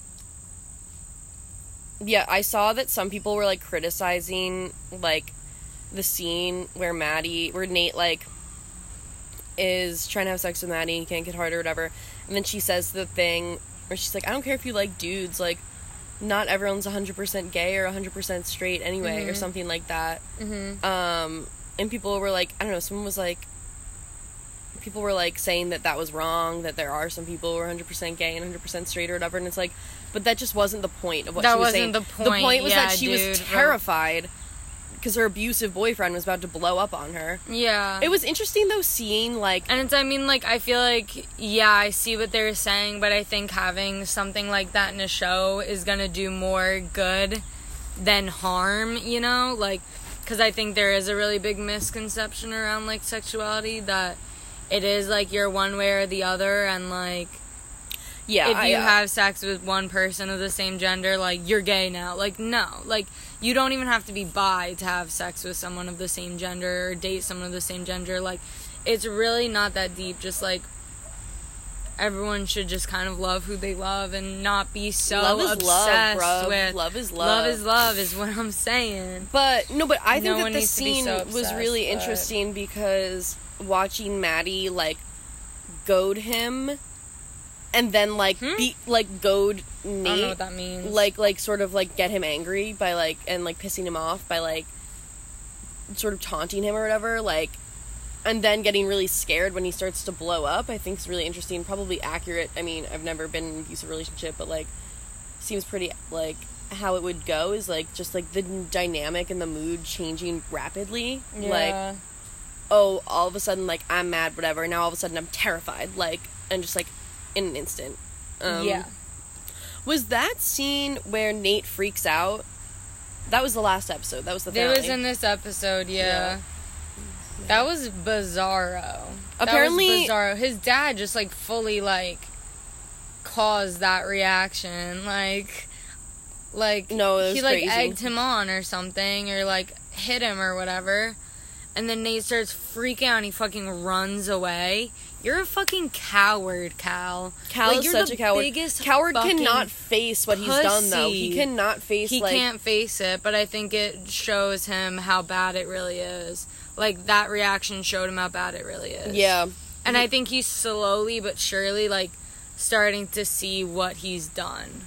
Yeah, I saw that some people were like criticizing like the scene where Maddy where Nate like is trying to have sex with Maddy he can't get hard or whatever. And then she says the thing where she's like, I don't care if you like dudes, like not everyone's 100% gay or 100% straight anyway, or something like that. Mm-hmm. Um, and people were like, I don't know, someone was like, people were like saying that that was wrong, that there are some people who are 100% gay and 100% straight or whatever. And it's like, but that just wasn't the point of what That she was wasn't saying. the The point, point was yeah, that she dude. was terrified because her abusive boyfriend was about to blow up on her. Yeah. It was interesting though, seeing like, And it's, I mean, like, I feel like, yeah, I see what they're saying, but I think having something like that in a show is gonna do more good than harm, you know? Like, because I think there is a really big misconception around, like, sexuality that it is, like, you're one way or the other, and, like, yeah, if I, you uh, have sex with one person of the same gender, like you're gay now. Like no, like you don't even have to be bi to have sex with someone of the same gender or date someone of the same gender. Like it's really not that deep. Just like everyone should just kind of love who they love and not be so Love is love, obsessed with Love is Love love. is love is what I'm saying. But no, but I think No that the needs to be scene so was really but- interesting because watching Maddy like goad him and then like Hmm? be like goad I don't know Nate what that means. like like sort of like get him angry by like and like pissing him off by like sort of taunting him or whatever like and then getting really scared when he starts to blow up i think is really interesting probably accurate i mean i've never been in an abusive relationship but like seems pretty like how it would go is like just like the dynamic and the mood changing rapidly like oh all of a sudden like i'm mad whatever now all of a sudden i'm terrified like and just like in an instant um, yeah. was that scene where Nate freaks out? That was the last episode. That was the It was in this episode, yeah. That was bizarro. Apparently- that was bizarro. His dad just like fully like caused that reaction, like, like No, he like crazy. egged him on or something, or like hit him or whatever. And then Nate starts freaking out. and He fucking runs away. You're a fucking coward, Cal. Cal Like, is you're such the a coward. biggest Coward cannot face what he's done though. He cannot face he like can't face it, but I think it shows him how bad it really is. Like that reaction showed him how bad it really is. Yeah. And I think he's slowly but surely like starting to see what he's done.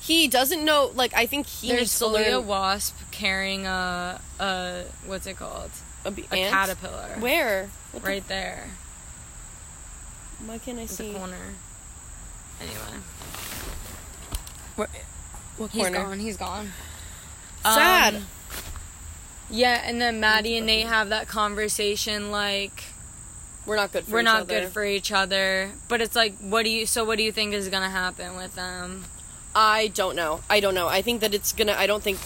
He doesn't know like I think he There's needs to slowly a wasp carrying a a what's it called? a, A caterpillar. Where? What the- Right there. Why can't I see? The corner. Anyway. What He's corner? gone, he's gone. Sad. Um, yeah, and then Maddy and Nate have that conversation like We're not good for we're each not other. good for each other. But it's like, what do you? So what do you think is gonna happen with them? I don't know. I don't know. I think that it's gonna. I don't think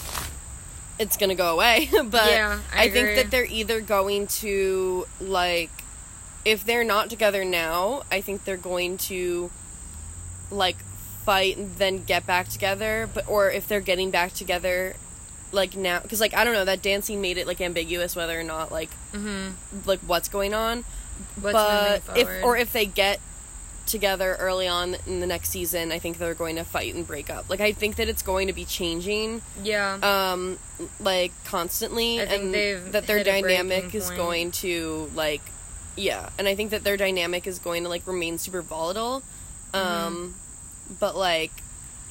it's gonna go away. <laughs> but Yeah, I I, think that they're either going to like, if they're not together now, I think they're going to like fight and then get back together. But or if they're getting back together, like now, because like I don't know, that dancing made it like ambiguous whether or not like Mm-hmm. like what's going on What's but if or if they get together early on in the next season, I think they're going to fight and break up. Like I think that it's going to be changing yeah, um like constantly and they've that their dynamic is point. going to like yeah, and I think that their dynamic is going to like remain super volatile. Mm-hmm. Um but like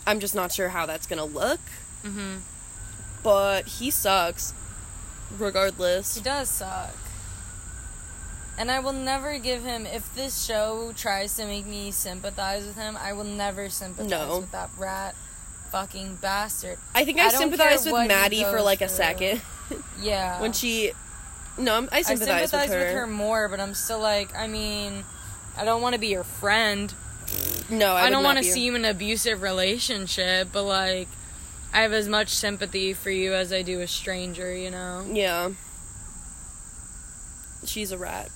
I'm just not sure how that's going to look, mm-hmm. but he sucks regardless. he does suck. And I will never give him. If this show tries to make me sympathize with him, I will never sympathize No. with that rat, fucking bastard. I think I I, sympathized with Maddy for like a second <laughs> Yeah. when she no, I'm- I I sympathize, sympathize with, her. more, but I'm still like, I mean, I don't want to be your friend. No, I, I, don't want to see you in an abusive relationship, but like, I have as much sympathy for you as I do a stranger, you know? Yeah, She's a rat.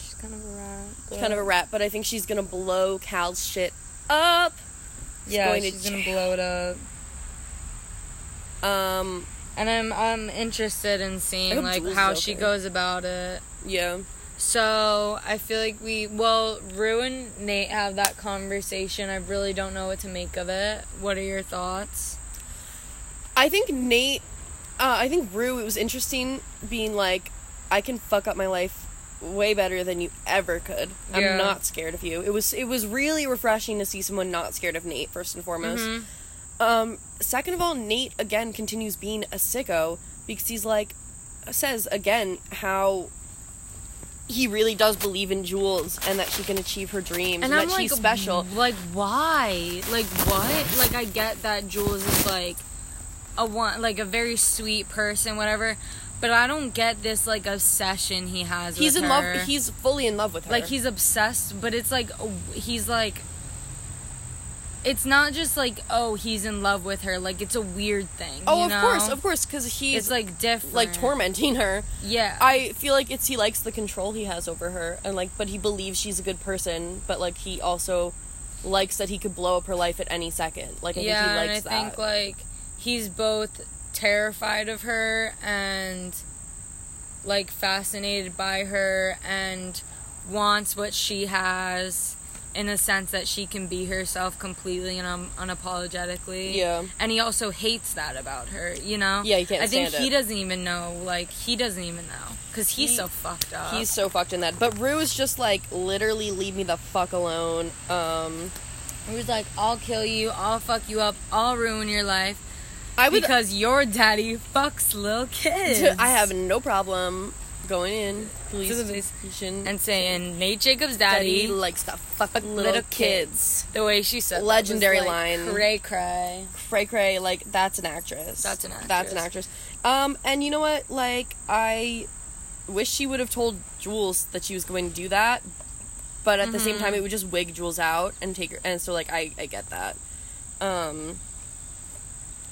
She's kind of a rat. She's kind of a rat, but I think she's gonna blow Cal's shit up. Yeah, going to she's gonna jail. blow it up. Um, And I'm I'm interested in seeing like how is she goes about it. yeah. So I feel like we well, Rue and Nate have that conversation. I really don't know what to make of it. What are your thoughts? I think Nate, uh, I think Rue, it was interesting being like, I can fuck up my life way better than you ever could. I'm not scared of you. It was it was really refreshing to see someone not scared of Nate first and foremost. Mm-hmm. Um, second of all, Nate again continues being a sicko because he's like says again how he really does believe in Jules and that she can achieve her dreams and, that she's special. Like why? Like what? Like I get that Jules is like a one, like a very sweet person, whatever. But I don't get this like obsession he has. He's in her. love. He's fully in love with her. like he's obsessed but it's like he's like it's not just like oh he's in love with her like it's a weird thing oh, of know? course, of course, because he's it's like different like tormenting her. yeah I feel like it's he likes the control he has over her, and like, but he believes she's a good person, but like he also likes that he could blow up her life at any second. Like I yeah think he and i that. think like he's both terrified of her and like fascinated by her and wants what she has in a sense that she can be herself completely and un- unapologetically Yeah. and he also hates that about her you know Yeah, he can't i think he it. doesn't even know like he doesn't even know because he's He- so fucked up He's so fucked in that. But Rue is just like literally leave me the fuck alone. Um, he was like i'll kill you i'll fuck you up i'll ruin your life I would. because your daddy fucks little kids <laughs> I have no problem going in police To the police. station and saying Nate Jacobs' daddy daddy, likes to fuck little, little kids. the way she said Legendary like line. cray cray Cray cray, like that's an actress. That's an actress. That's an actress. Um, and you know what? Like I wish she would have told Jules that she was going to do that, but at the same Mm-hmm. time, it would just wig Jules out and take her. And so, like, I I get that. Um,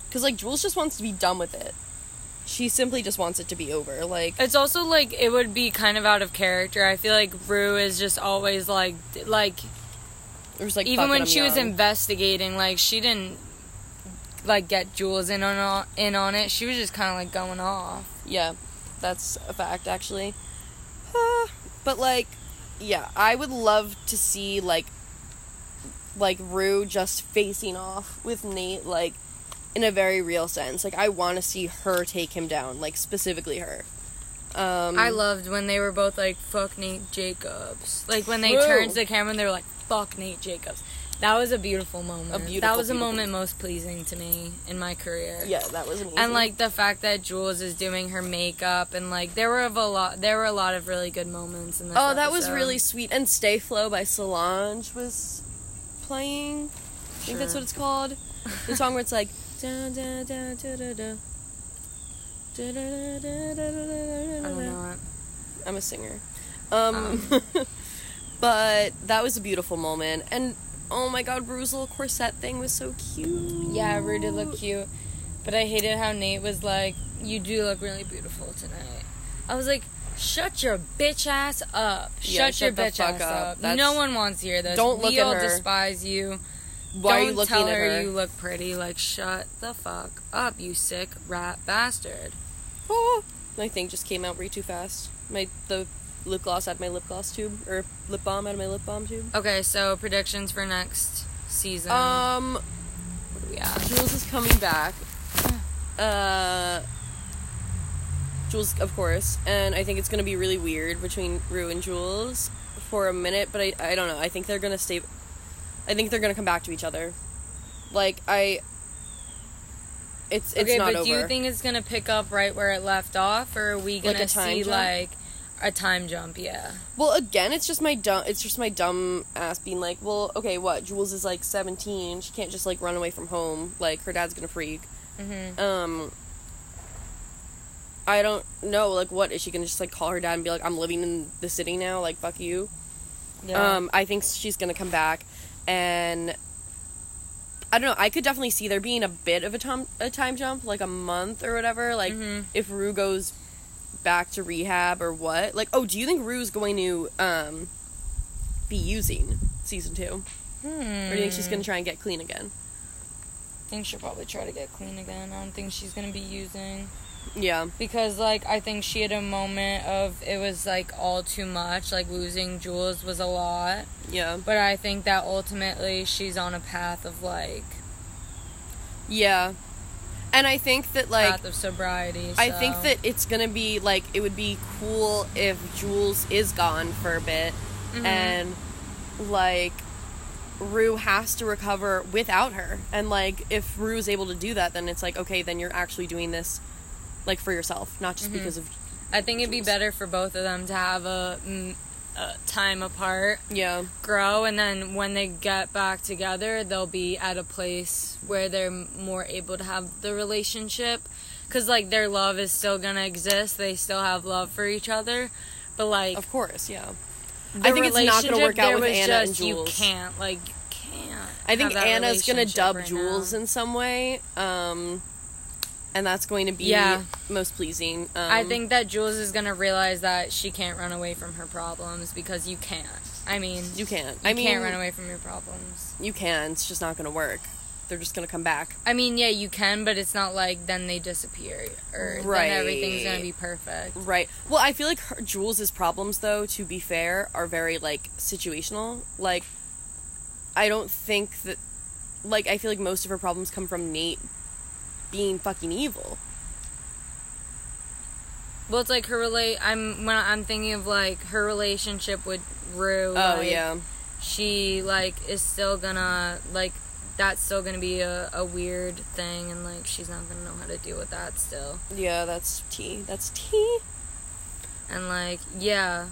because like Jules just wants to be done with it. She simply just wants it to be over. Like, It's also like it would be kind of out of character. I feel like Rue is just always like like it was like even when she was investigating, like she didn't like get Jules in on in on it. She was just kind of like going off. Yeah, that's a fact, actually. Uh, but like, yeah, I would love to see like, like Rue just facing off with Nate, like, in a very real sense. Like, I want to see her take him down, like specifically her. Um, I loved when they were both like "fuck Nate Jacobs." Like when they True. turned to the camera and they were like "fuck Nate Jacobs." That was a beautiful moment. A beautiful, that was a moment most pleasing to me in my career. Yeah, that was amazing. And like the fact that Jules is doing her makeup and like there were a lot there were a lot of really good moments in this. oh, that was really sweet. And "Stay Flo" by Solange was playing. Sure. I think that's what it's called. The song where it's like. Da, da, da, da, da, da. Da, da, da, da, da, da, da, I don't know it. I'm a singer. Um, <laughs> but that was a beautiful moment. And oh my god, Rue's little corset thing was so cute. Yeah, Rue did look cute, but I hated how Nate was like, "You do look really beautiful tonight." I was like. Shut your bitch ass up. Yeah, shut your shut the bitch ass up. up. No one wants to hear this. Don't look we at all her. despise you. Why Don't are you looking tell at her, her? you look pretty. Like, shut the fuck up, you sick rat bastard. Oh, my thing just came out way too fast. My the lip gloss out of my lip gloss tube or lip balm out of my lip balm tube. Okay, so predictions for next season. Um, what do we have? Jules is coming back. <sighs> Uh, Jules, of course, and I think it's gonna be really weird between Rue and Jules for a minute. But I, I don't know. I think they're gonna stay. I think they're gonna come back to each other. Like I. It's it's okay, not but over. do you think it's gonna pick up right where it left off, or are we gonna time see jump? like a time jump? Yeah. Well, again, it's just my dumb. It's just my dumb ass being like, well, okay, what? Jules is like seventeen. She can't just like run away from home. Like her dad's gonna freak. Mm-hmm. Um, I don't know. Like, what is she gonna just like call her dad and be like, I'm living in the city now. Like, fuck you. Yeah. Um, I think she's gonna come back, and I don't know. I could definitely see there being a bit of a time a time jump, like a month or whatever. Like Mhm. if Rue goes back to rehab or what? Like, oh, do you think Rue's going to um be using season two, Hmm. or do you think she's gonna try and get clean again? I think she'll probably try to get clean again. I don't think she's gonna be using Yeah, because like I think she had a moment of it was like all too much. Like losing Jules was a lot, yeah, but I think that ultimately she's on a path of like yeah. And I think that like path of sobriety. I think that it's gonna be like it would be cool if Jules is gone for a bit Mhm. and like Rue has to recover without her. And like if Rue is able to do that then it's like okay, then you're actually doing this like for yourself, not just because of I think it'd be better for both of them to have a, a time apart, yeah. grow, and then when they get back together, they'll be at a place where they're more able to have the relationship. Because, like, their love is still gonna exist. They still have love for each other. But, like, Of course, yeah. I think it's not gonna work out with Anna and Jules. You can't, like, you can't. I think Anna's gonna dub right Jules now. in some way. Um and that's going to be Yeah. most pleasing. Um, I think that Jules is gonna realize that she can't run away from her problems because you can't. I mean, you can't. You I mean, can't run away from your problems. You can. It's just not going to work. They're just going to come back. I mean, yeah, you can, but it's not like then they disappear or Right. then everything's gonna be perfect. Right. Well, I feel like her, Jules' problems, though, to be fair, are very like situational. Like, I don't think that. Like, I feel like most of her problems come from Nate being fucking evil. Well, it's like her relate. I'm when I'm thinking of like her relationship with Rue. Oh like, yeah. she like is still gonna like that's still gonna be a, a weird thing, and like she's not gonna know how to deal with that still. Yeah, that's T. That's T. And like, yeah,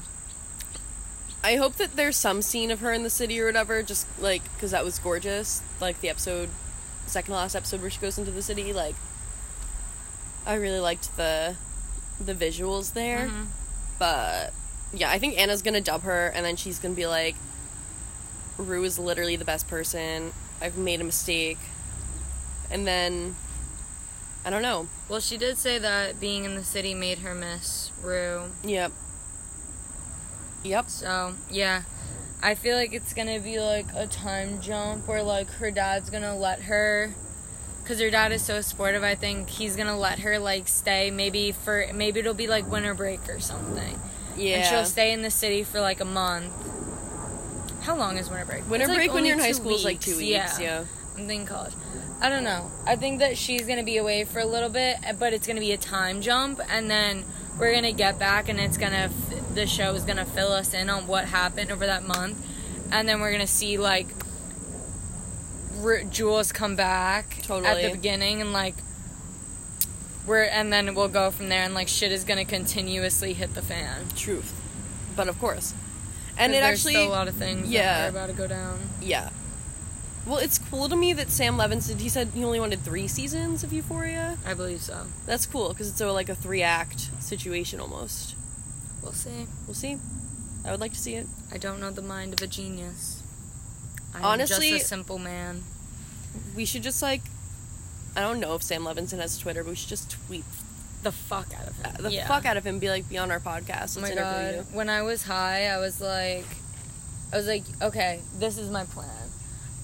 I hope that there's some scene of her in the city or whatever, just like because that was gorgeous. Like the episode, second to last episode where she goes into the city. Like, I really liked the the visuals there. Mhm. But yeah, I think Anna's gonna dub her, and then she's gonna be like, "Rue is literally the best person. I've made a mistake," and then I don't know. Well, she did say that being in the city made her miss Rue. Yep. Yep. So, yeah. I feel like it's gonna be like a time jump where like her dad's gonna let her because her dad is so supportive i think he's gonna let her like stay maybe for maybe it'll be like winter break or something Yeah. and she'll stay in the city for like a month how long is winter break Winter It's, like, break when you're in high school is like two weeks. Yeah. i'm thinking college i don't know i think that she's gonna be away for a little bit but it's gonna be a time jump and then we're gonna get back and it's gonna f- the show is gonna fill us in on what happened over that month and then we're gonna see like R- Jules come back at the beginning and like we're and then we'll go from there and like shit is gonna continuously hit the fan Truth. But of course. and it there's actually still a lot of things yeah. that are about to go down Yeah. Well, it's cool to me that Sam Levinson. He said he only wanted three seasons of Euphoria. I believe so That's cool because it's a, like a three act situation almost. we'll see We'll see. I would like to see it. I don't know the mind of a genius I'm Honestly- just a simple man We should just like. I don't know if Sam Levinson has Twitter, but we should just tweet the fuck out of him uh, the Yeah. fuck out of him. Be like, be on our podcast. Let's Oh my god. When I was high, I was like I was like, okay, this is my plan.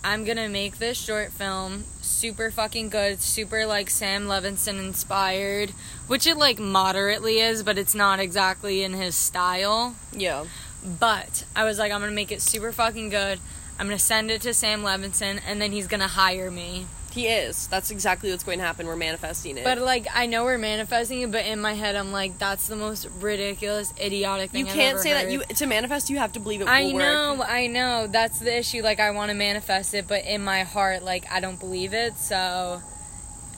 I'm gonna make this short film super fucking good, super like Sam Levinson inspired, which it like moderately is, but it's not exactly in his style. Yeah. But I was like, I'm gonna make it super fucking good. I'm gonna send it to Sam Levinson, and then he's gonna hire me. He is. That's exactly what's going to happen. We're manifesting it. But like, I know we're manifesting it, but in my head, I'm like, that's the most ridiculous, idiotic thing you I've can't say that. You to manifest, you have to believe it I work. know, I know. That's the issue. Like, I want to manifest it, but in my heart, like, I don't believe it. So,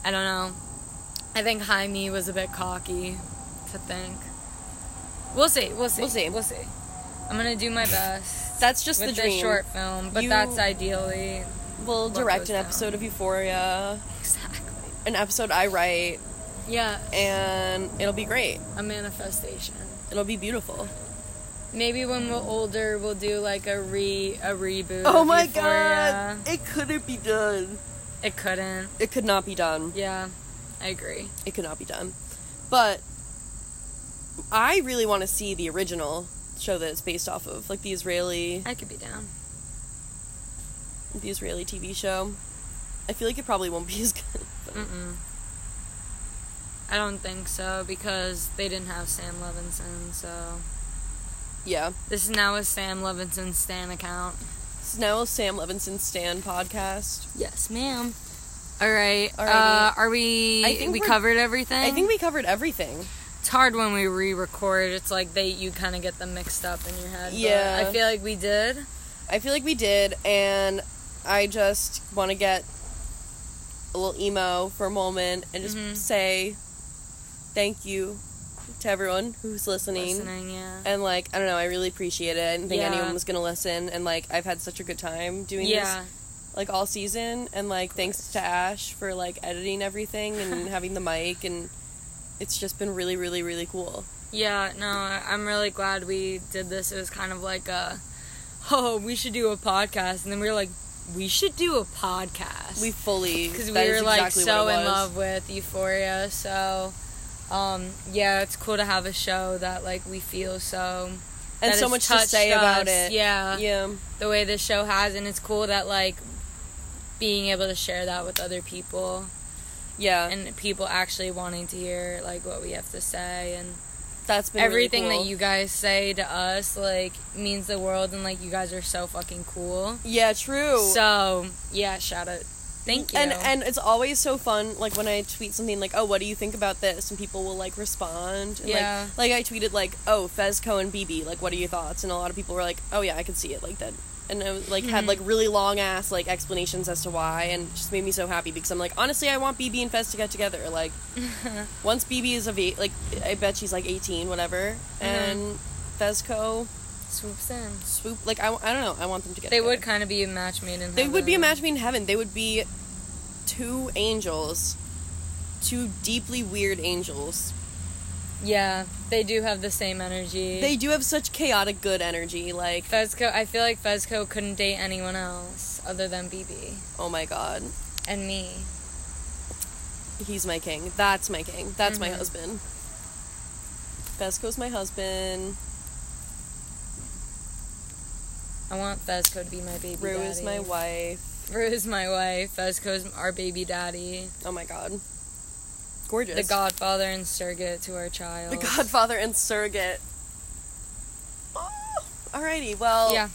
I don't know. I think Jaime was a bit cocky to think. We'll see. We'll see. We'll see. We'll see. I'm gonna do my best That's just the dream. short film, but You- that's ideally We'll direct an down. episode of Euphoria, exactly. an episode I write, Yeah, and it'll be great. a manifestation. It'll be beautiful. Maybe when we're older, we'll do like a re a reboot. Oh my Euphoria. god! It couldn't be done. It couldn't. It could not be done. Yeah, I agree. It could not be done. But I really want to see the original show that it's based off of, like the Israeli, I could be down. The Israeli TV show. I feel like it probably won't be <laughs> as good. I don't think so because they didn't have Sam Levinson. So Yeah. this is now a Sam Levinson Stan account. This is now a Sam Levinson Stan podcast. Yes, ma'am. All right. Alrighty. Uh, are we? I think we we're- covered everything. I think we covered everything. it's hard when we re-record. It's like they you kind of get them mixed up in your head. but Yeah. I feel like we did. I feel like we did, and I just want to get a little emo for a moment and just Mhm. say thank you to everyone who's listening. Listening, yeah. And like, I don't know, I really appreciate it. I didn't think Yeah. anyone was gonna listen, and like, I've had such a good time doing Yeah. this, like all season. And like, thanks to Ash for like editing everything and <laughs> having the mic, and it's just been really, really, really cool. Yeah, no, I'm really glad we did this. It was kind of like a, <laughs> oh, we should do a podcast, and then we were like, we should do a podcast. We fully because we were like exactly so in love with Euphoria. So, um, yeah, it's cool to have a show that like we feel so and so much to say about it. Yeah, yeah. the way this show has, and it's cool that like being able to share that with other people Yeah, and people actually wanting to hear like what we have to say and that's been really everything cool. that you guys say to us like means the world and like you guys are so fucking cool. Yeah, true. So yeah, shout out. Thank you. and and it's always so fun like when I tweet something like, "Oh, what do you think about this?" and people will like respond. And, Yeah. Like, like I tweeted like, "Oh, Fezco and BB, like what are your thoughts?" and a lot of people were like, "Oh yeah, I could see it like that." And I like had mm-hmm. like really long ass like explanations as to why and just made me so happy because I'm like, honestly, I want BB and Fez to get together. Like <laughs> once BB is of eight, like I bet she's like 18, whatever, uh-huh. and Fezco swoops in. swoop like I, I don't know, I want them to get They together. would kind of be a match made in Heaven. They would be a match made in heaven. They would be two angels, two deeply weird angels. Yeah, they do have the same energy. They do have such chaotic good energy. Like, Fezco, I feel like Fezco couldn't date anyone else other than BB oh my god, and me. he's my king. That's my king. That's my Mhm. husband. Fezco's my husband. I want Fezco to be my baby Rue daddy. is my wife. Rue is my wife. Fezco's our baby daddy. Oh my god, gorgeous. The godfather and surrogate to our child. the Godfather and surrogate. Oh, alrighty, well, Yeah.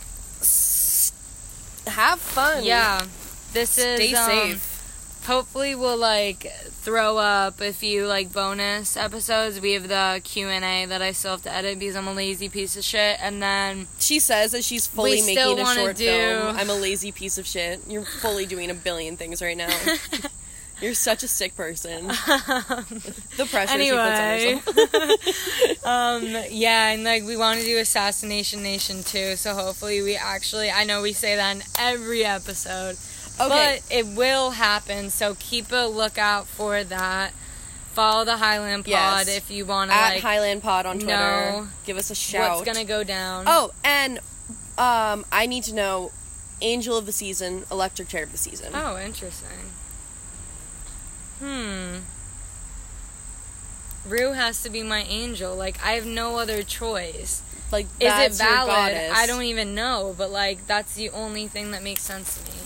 have fun. Yeah. This is Stay um, safe. hopefully we'll like throw up a few like bonus episodes we have the q&a that i still have to edit because i'm a lazy piece of shit and then She says that she's fully making a short do- film. I'm a lazy piece of shit. You're fully doing a billion things right now. <laughs> You're such a sick person. <laughs> the pressure anyway puts on herself. <laughs> <laughs> um yeah and like we want to do assassination nation too so hopefully we actually i know we say that in every episode Okay. but it will happen so keep a lookout for that follow the highland pod Yes. if you want to At like Highland Pod on Twitter. know Give us a shout. what's gonna go down Oh, and um, I need to know Angel of the Season, Electric Chair of the Season. Oh, interesting. Hmm. Rue has to be my angel. Like I have no other choice. Like, Is that's it valid? I don't even know, but like that's the only thing that makes sense to me.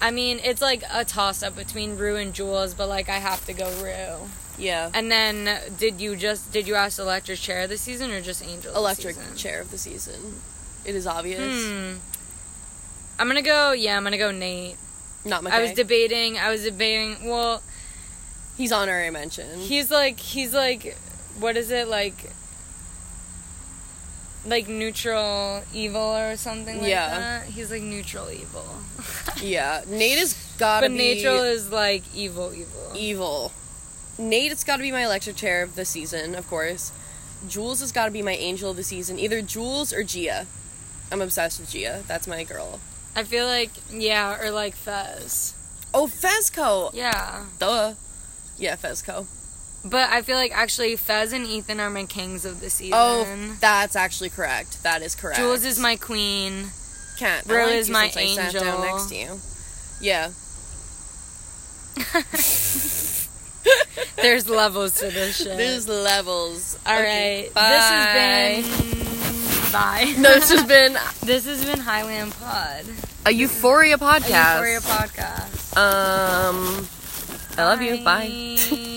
I mean, it's like a toss up between Rue and Jules, but like I have to go Rue. Yeah. And then did you just did you ask electric chair this season or just angel? Electric? Chair of the Season. It is obvious. Hmm. I'm gonna go. Yeah, I'm gonna go Nate. Not McKay. I was debating. I was debating. Well, He's honorary mention. He's like he's like what is it like like neutral evil or something like Yeah. that. He's like neutral evil. <laughs> yeah. Nate has gotta but be neutral is like evil evil. evil. Nate has got to be my electric chair of the season, of course. Jules has got to be my angel of the season. Either Jules or Gia. I'm obsessed with Gia. That's my girl. I feel like yeah, or like Fez. Oh, Fezco. Yeah. Duh. Yeah, Fezco. But I feel like actually Fez and Ethan are my kings of the season. Oh, that's actually correct. That is correct. Jules is my queen. Kat. Rue I liked is my I sat down angel. next to you. Yeah. <laughs> There's levels to this <laughs> shit. There's levels. All Okay, right. Bye. <laughs> This has been bye. No, this has been this has been Highland Pod, a Euphoria a podcast. Euphoria podcast. Um, I love you. Bye.